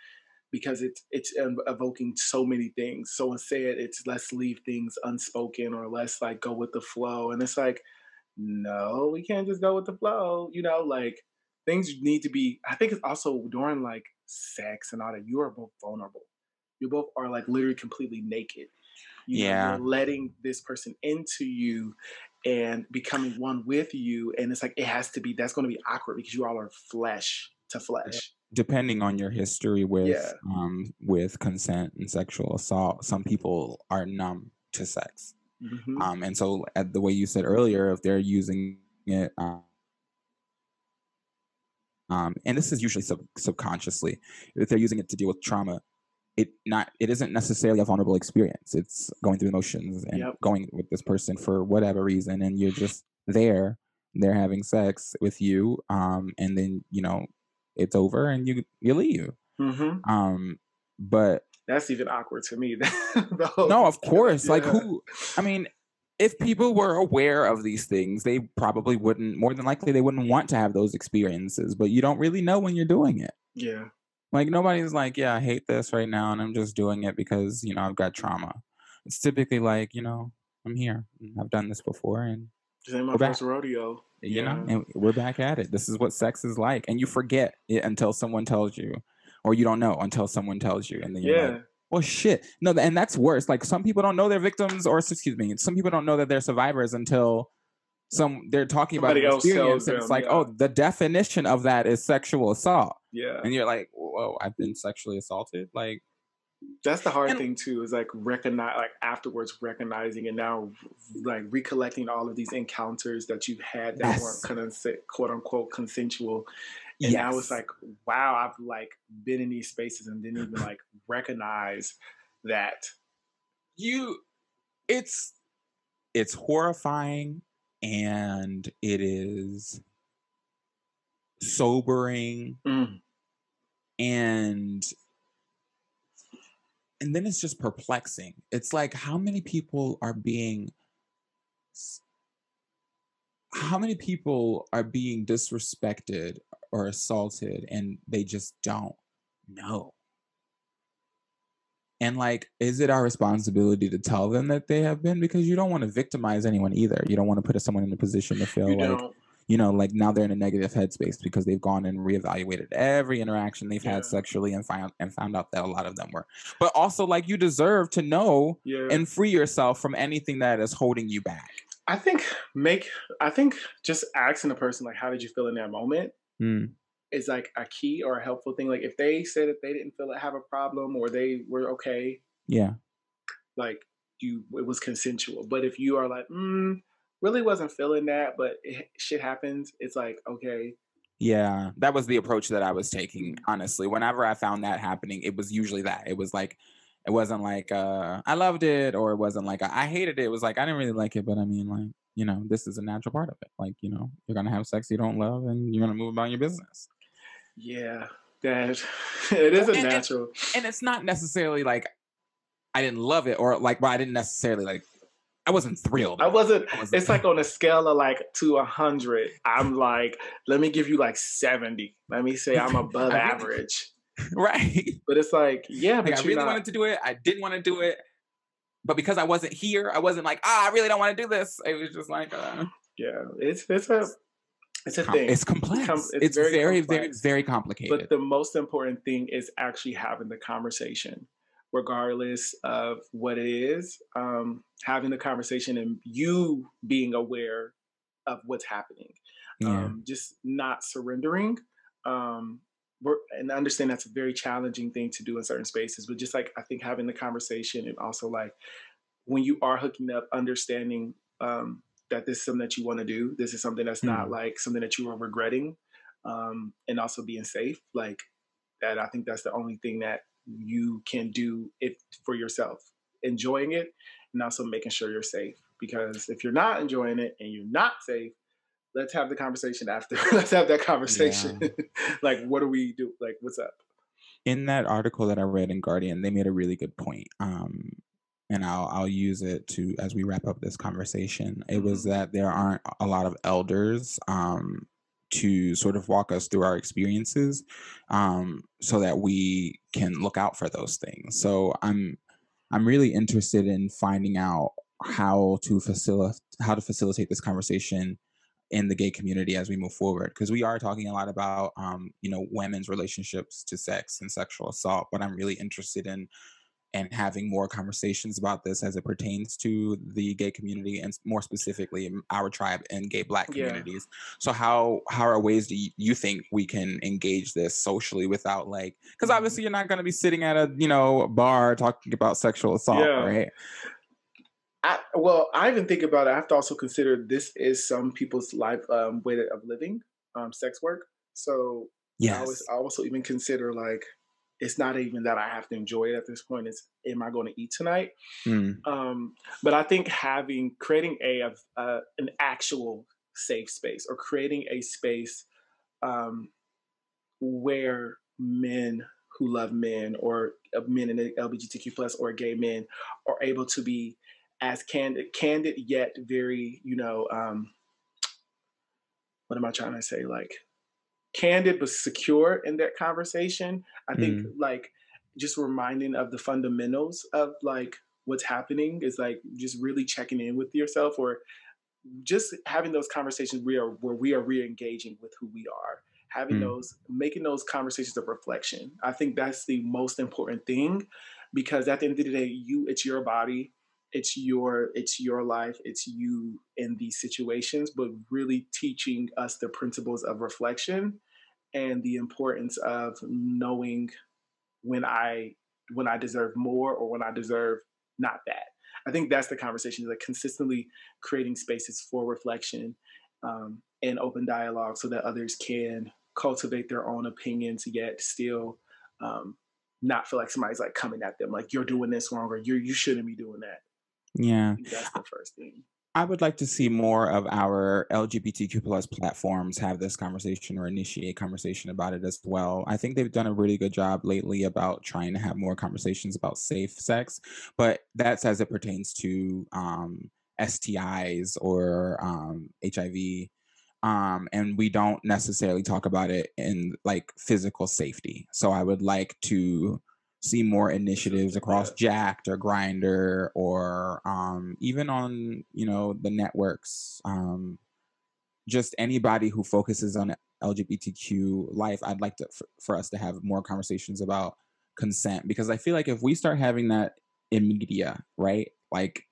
because it's it's evoking so many things. So instead it's let's leave things unspoken or let's like go with the flow. And it's like no we can't just go with the flow you know like things need to be i think it's also during like sex and all that you are both vulnerable you both are like literally completely naked you know, Yeah. you're letting this person into you and becoming one with you. And it's like it has to be that's going to be awkward because you all are flesh to flesh. Depending on your history with Yeah. um with consent and sexual assault, some people are numb to sex. Mhm. Um, and so, at the way you said earlier, if they're using it, um, um, and this is usually sub- subconsciously, if they're using it to deal with trauma, it not it isn't necessarily a vulnerable experience. It's going through emotions and Yep. going with this person for whatever reason, and you're just there. They're having sex with you, um, and then you know it's over, and you you leave. Mhm. Um, but That's even awkward to me. No, of course. Like who? I mean, if people were aware of these things, they probably wouldn't. More than likely, they wouldn't want to have those experiences. But you don't really know when you're doing it. Yeah. Like nobody's like, yeah, I hate this right now, and I'm just doing it because you know I've got trauma. It's typically like, you know, I'm here. I've done this before, and This ain't my We're back. first rodeo. you know, Yeah. and we're back at it. This is what sex is like, and you forget it until someone tells you, or you don't know until someone tells you, and then you're Yeah. like, well, shit. No, and that's worse. Like some people don't know they're victims, or excuse me, some people don't know that they're survivors until some they're talking about Somebody tells experience, and it's them, like, yeah. oh, the definition of that is sexual assault, Yeah. and you're like, whoa, I've been sexually assaulted. Like, That's the hard And- thing too, is like recognize like afterwards recognizing and now like recollecting all of these encounters that you've had that Yes. weren't consen- quote unquote consensual. And now it's yes. like, wow, I've like been in these spaces and didn't even like recognize that. you, it's it's horrifying, and it is sobering Mm. and and then it's just perplexing it's like how many people are being how many people are being disrespected or assaulted and they just don't know and like is it our responsibility to tell them that they have been because you don't want to victimize anyone either you don't want to put someone in a position to feel You like don't. you know, like now they're in a negative headspace because they've gone and reevaluated every interaction they've Yeah. had sexually and found and found out that a lot of them were. But also, like you deserve to know Yeah. and free yourself from anything that is holding you back. I think make I think just asking a person like how did you feel in that moment Mm, is like a key or a helpful thing. Like if they said that they didn't feel it have a problem or they were okay, yeah, like you it was consensual. But if you are like, mm, really wasn't feeling that, but it, shit happens, it's like, okay, yeah. That was the approach that I was taking. Honestly, whenever I found that happening, it was usually that. It was like. It wasn't like uh, I loved it, or it wasn't like I hated it. It was like I didn't really like it, but I mean, like you know, this is a natural part of it. Like you know, you're gonna have sex you don't love, and you're gonna move about your business. yeah, that it is a And- and- natural. and it's not necessarily like I didn't love it or like well, I didn't necessarily like I wasn't thrilled. I wasn't. I wasn't- It's like on a scale of like to a hundred. I'm like, let me give you like seventy. Let me say I'm above average. right. But it's like, yeah, Like but I really not. wanted to do it. I didn't want to do it. But because I wasn't here, I wasn't like, ah, I really don't want to do this. It was just like uh, yeah, it's it's a it's a com- thing. it's complex. com- it's, it's very very, very, complex. very complicated. But the most important thing is actually having the conversation, regardless of what it is. Um, having the conversation and you being aware of what's happening. yeah. Um, just not surrendering. Um, and I understand that's a very challenging thing to do in certain spaces, but just like I think having the conversation and also like when you are hooking up, understanding um, that this is something that you want to do. This is something that's not like something that you are regretting, um, and also being safe. Like that, I think that's the only thing that you can do if for yourself, enjoying it, and also making sure you're safe. Because if you're not enjoying it and you're not safe, let's have the conversation after. let's have that conversation. like, what do we do? Like, what's up? in that article that I read in Guardian, they made a really good point. Um, and I'll I'll use it to as we wrap up this conversation. It was Mhm. that there aren't a lot of elders um, to sort of walk us through our experiences, um, so that we can look out for those things. So I'm I'm really interested in finding out how to facilitate how to facilitate this conversation in the gay community as we move forward because we are talking a lot about um, you know women's relationships to sex and sexual assault but i'm really interested in and having more conversations about this as it pertains to the gay community and more specifically our tribe and gay black communities yeah. so how how are ways do you, think we can engage this socially without like because mm-hmm. obviously you're not going to be sitting at a you know bar talking about sexual assault yeah. right I, well, I even think about it. I have to also consider this is some people's life um, way of living, um, sex work. So yes. I, always, I also even consider like it's not even that I have to enjoy it at this point. It's am I going to eat tonight? Mm. Um, but I think having creating a, a, an actual safe space or creating a space um, where men who love men or uh, men in the LGBTQ plus or gay men are able to be as candid, candid yet very, you know, um, what am I trying to say? Like candid but secure in that conversation. I think mm. like just reminding of the fundamentals of like what's happening is like just really checking in with yourself or just having those conversations we are where we are re-engaging with who we are having mm. those making those conversations of reflection i think that's the most important thing because at the end of the day you it's your body it's your it's your life it's you in these situations but really teaching us the principles of reflection and the importance of knowing when i when i deserve more or when i deserve not that. I think that's the conversation like consistently creating spaces for reflection um, and open dialogue so that others can cultivate their own opinions yet still um, not feel like somebody's like coming at them like you're doing this wrong or you you shouldn't be doing that yeah. That's the first thing. I would like to see more of our LGBTQ plus platforms have this conversation or initiate conversation about it as well. I think they've done a really good job lately about trying to have more conversations about safe sex, but that's as it pertains to um, STIs or um, HIV. Um, and we don't necessarily talk about it in like physical safety. So I would like to see more initiatives across Jack'd or Grindr or um, even on you know the networks. Um, just anybody who focuses on LGBTQ life, I'd like to for, for us to have more conversations about consent because I feel like if we start having that in media, right, like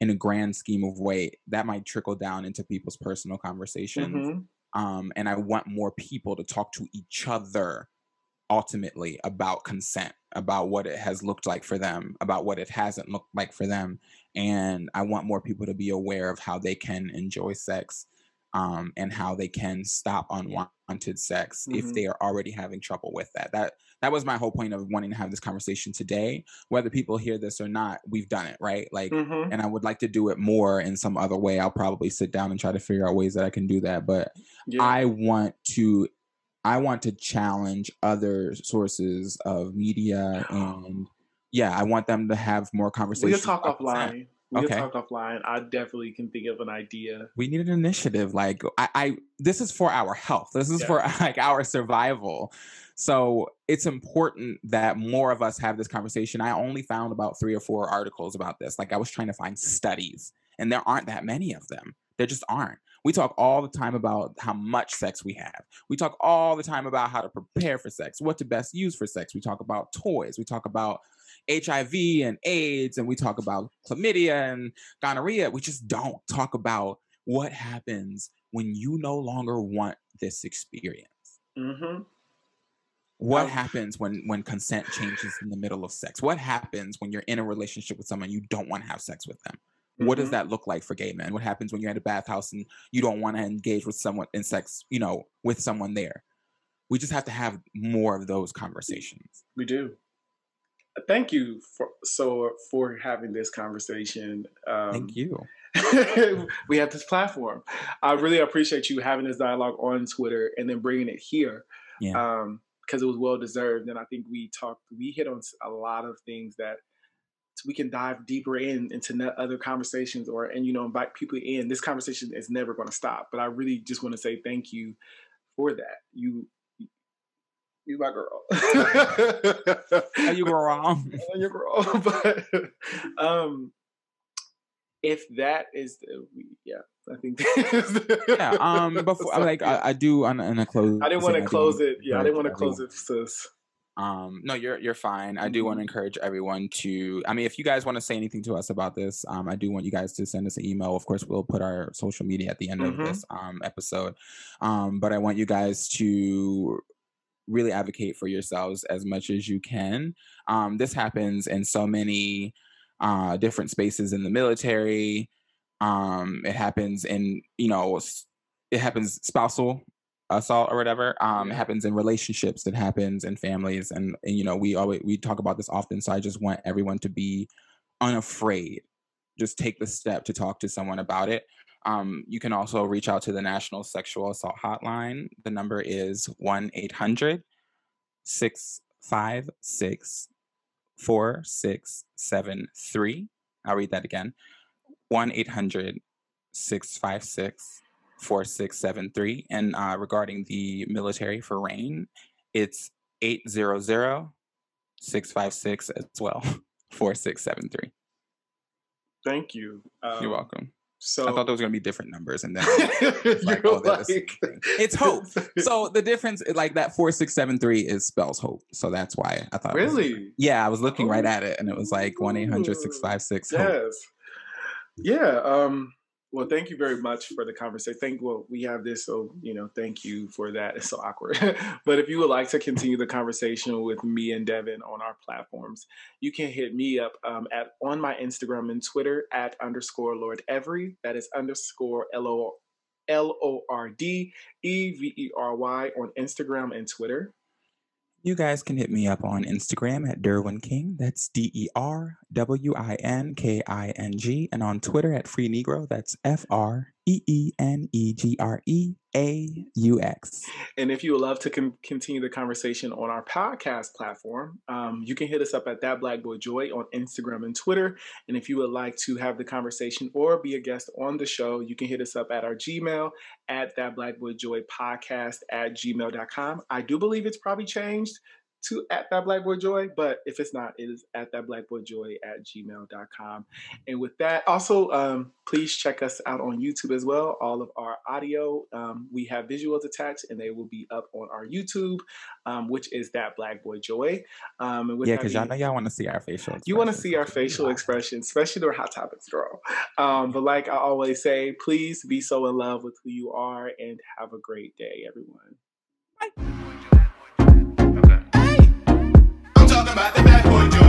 in a grand scheme of way, that might trickle down into people's personal conversations. Mm-hmm. Um, and I want more people to talk to each other ultimately about consent, about what it has looked like for them, about what it hasn't looked like for them. And I want more people to be aware of how they can enjoy sex um, and how they can stop unwanted sex mm-hmm. if they are already having trouble with that. That that was my whole point of wanting to have this conversation today. Whether people hear this or not, we've done it, right? Like, mm-hmm. and I would like to do it more in some other way. I'll probably sit down and try to figure out ways that I can do that. But yeah. I want to I want to challenge other sources of media and yeah, I want them to have more conversations. We'll talk offline. We'll okay. talk offline. I definitely can think of an idea. We need an initiative. Like I, I this is for our health. This is yeah. for like our survival. So it's important that more of us have this conversation. I only found about three or four articles about this. Like I was trying to find studies, and there aren't that many of them. There just aren't. We talk all the time about how much sex we have. We talk all the time about how to prepare for sex, what to best use for sex. We talk about toys. We talk about HIV and AIDS, and we talk about chlamydia and gonorrhea. We just don't talk about what happens when you no longer want this experience. Mm-hmm. What happens when when consent changes in the middle of sex? What happens when you're in a relationship with someone you don't want to have sex with them? Mm-hmm. What does mm-hmm. that look like for gay men? What happens when you're at a bathhouse and you don't want to engage with someone in sex, you know, with someone there? We just have to have more of those conversations. We do. Thank you for so for having this conversation. Um, Thank you. we have this platform. I really appreciate you having this dialogue on Twitter and then bringing it here. Yeah. Um, because it was well deserved, and I think we talked, we hit on a lot of things that we can dive deeper in into other conversations or and you know invite people in this conversation is never going to stop but i really just want to say thank you for that you you my girl Are you girl you girl but um if that is the yeah I think yeah. Um, before like I, I do on, on a close. I didn't want to close it. Yeah, I didn't want to close it, sis. Um, no, you're you're fine. I do want to Mhm. encourage everyone to. I mean, if you guys want to say anything to us about this, um, I do want you guys to send us an email. Of course, we'll put our social media at the end Mhm. of this um episode. Um, but I want you guys to really advocate for yourselves as much as you can. Um, this happens in so many uh, different spaces in the military. Um, it happens in, you know, it happens spousal assault or whatever. Um, happens in relationships. It happens in families, and, and you know, we always we talk about this often. So I just want everyone to be unafraid. Just take the step to talk to someone about it. Um, you can also reach out to the National Sexual Assault Hotline. The number is 1 800 656 4673. I'll read that again 1 800 656 4673. And uh, regarding the military for RAINN, it's 800 656 as well 4673. Thank you. Um, You're welcome. So I thought there was going to be different numbers, and then like, oh, like- It's hope. so the difference, like that four six seven three, is spells hope. So that's why I thought. it was really Yeah, I was looking right Oh. at it, and it was like one 656 hope. yes yeah um well thank you very much for the conversation thank well we have this so you know thank you for that. It's so awkward. But if you would like to continue the conversation with me and devin on our platforms you can hit me up um, at on my instagram and twitter at underscore lord every. That is underscore l-o l-o-r-d e-v-e-r-y on instagram and twitter You guys can hit me up on Instagram at Derwin King. That's D E R W I N K I N G. And on Twitter at Free Negro. That's F R E E N E G R E A U X. And if you would love to con- continue the conversation on our podcast platform, um, you can hit us up at That Black Boy Joy on Instagram and Twitter. And if you would like to have the conversation or be a guest on the show, you can hit us up at our Gmail at That Black Boy Joy podcast at gmail.com. I do believe it's probably changed to at that black boy joy but if it's not it is at that black boy joy at gmail.com and with that also um, please check us out on youtube as well all of our audio um, we have visuals attached and they will be up on our youtube um, which is that black boy joy um, Yeah, because y'all know y'all want to see our facial you want to see our facial watching. expressions, especially the hot topics, girl. Um, but like I always say, please be so in love with who you are and have a great day, everyone. I'm talking about the bad boy.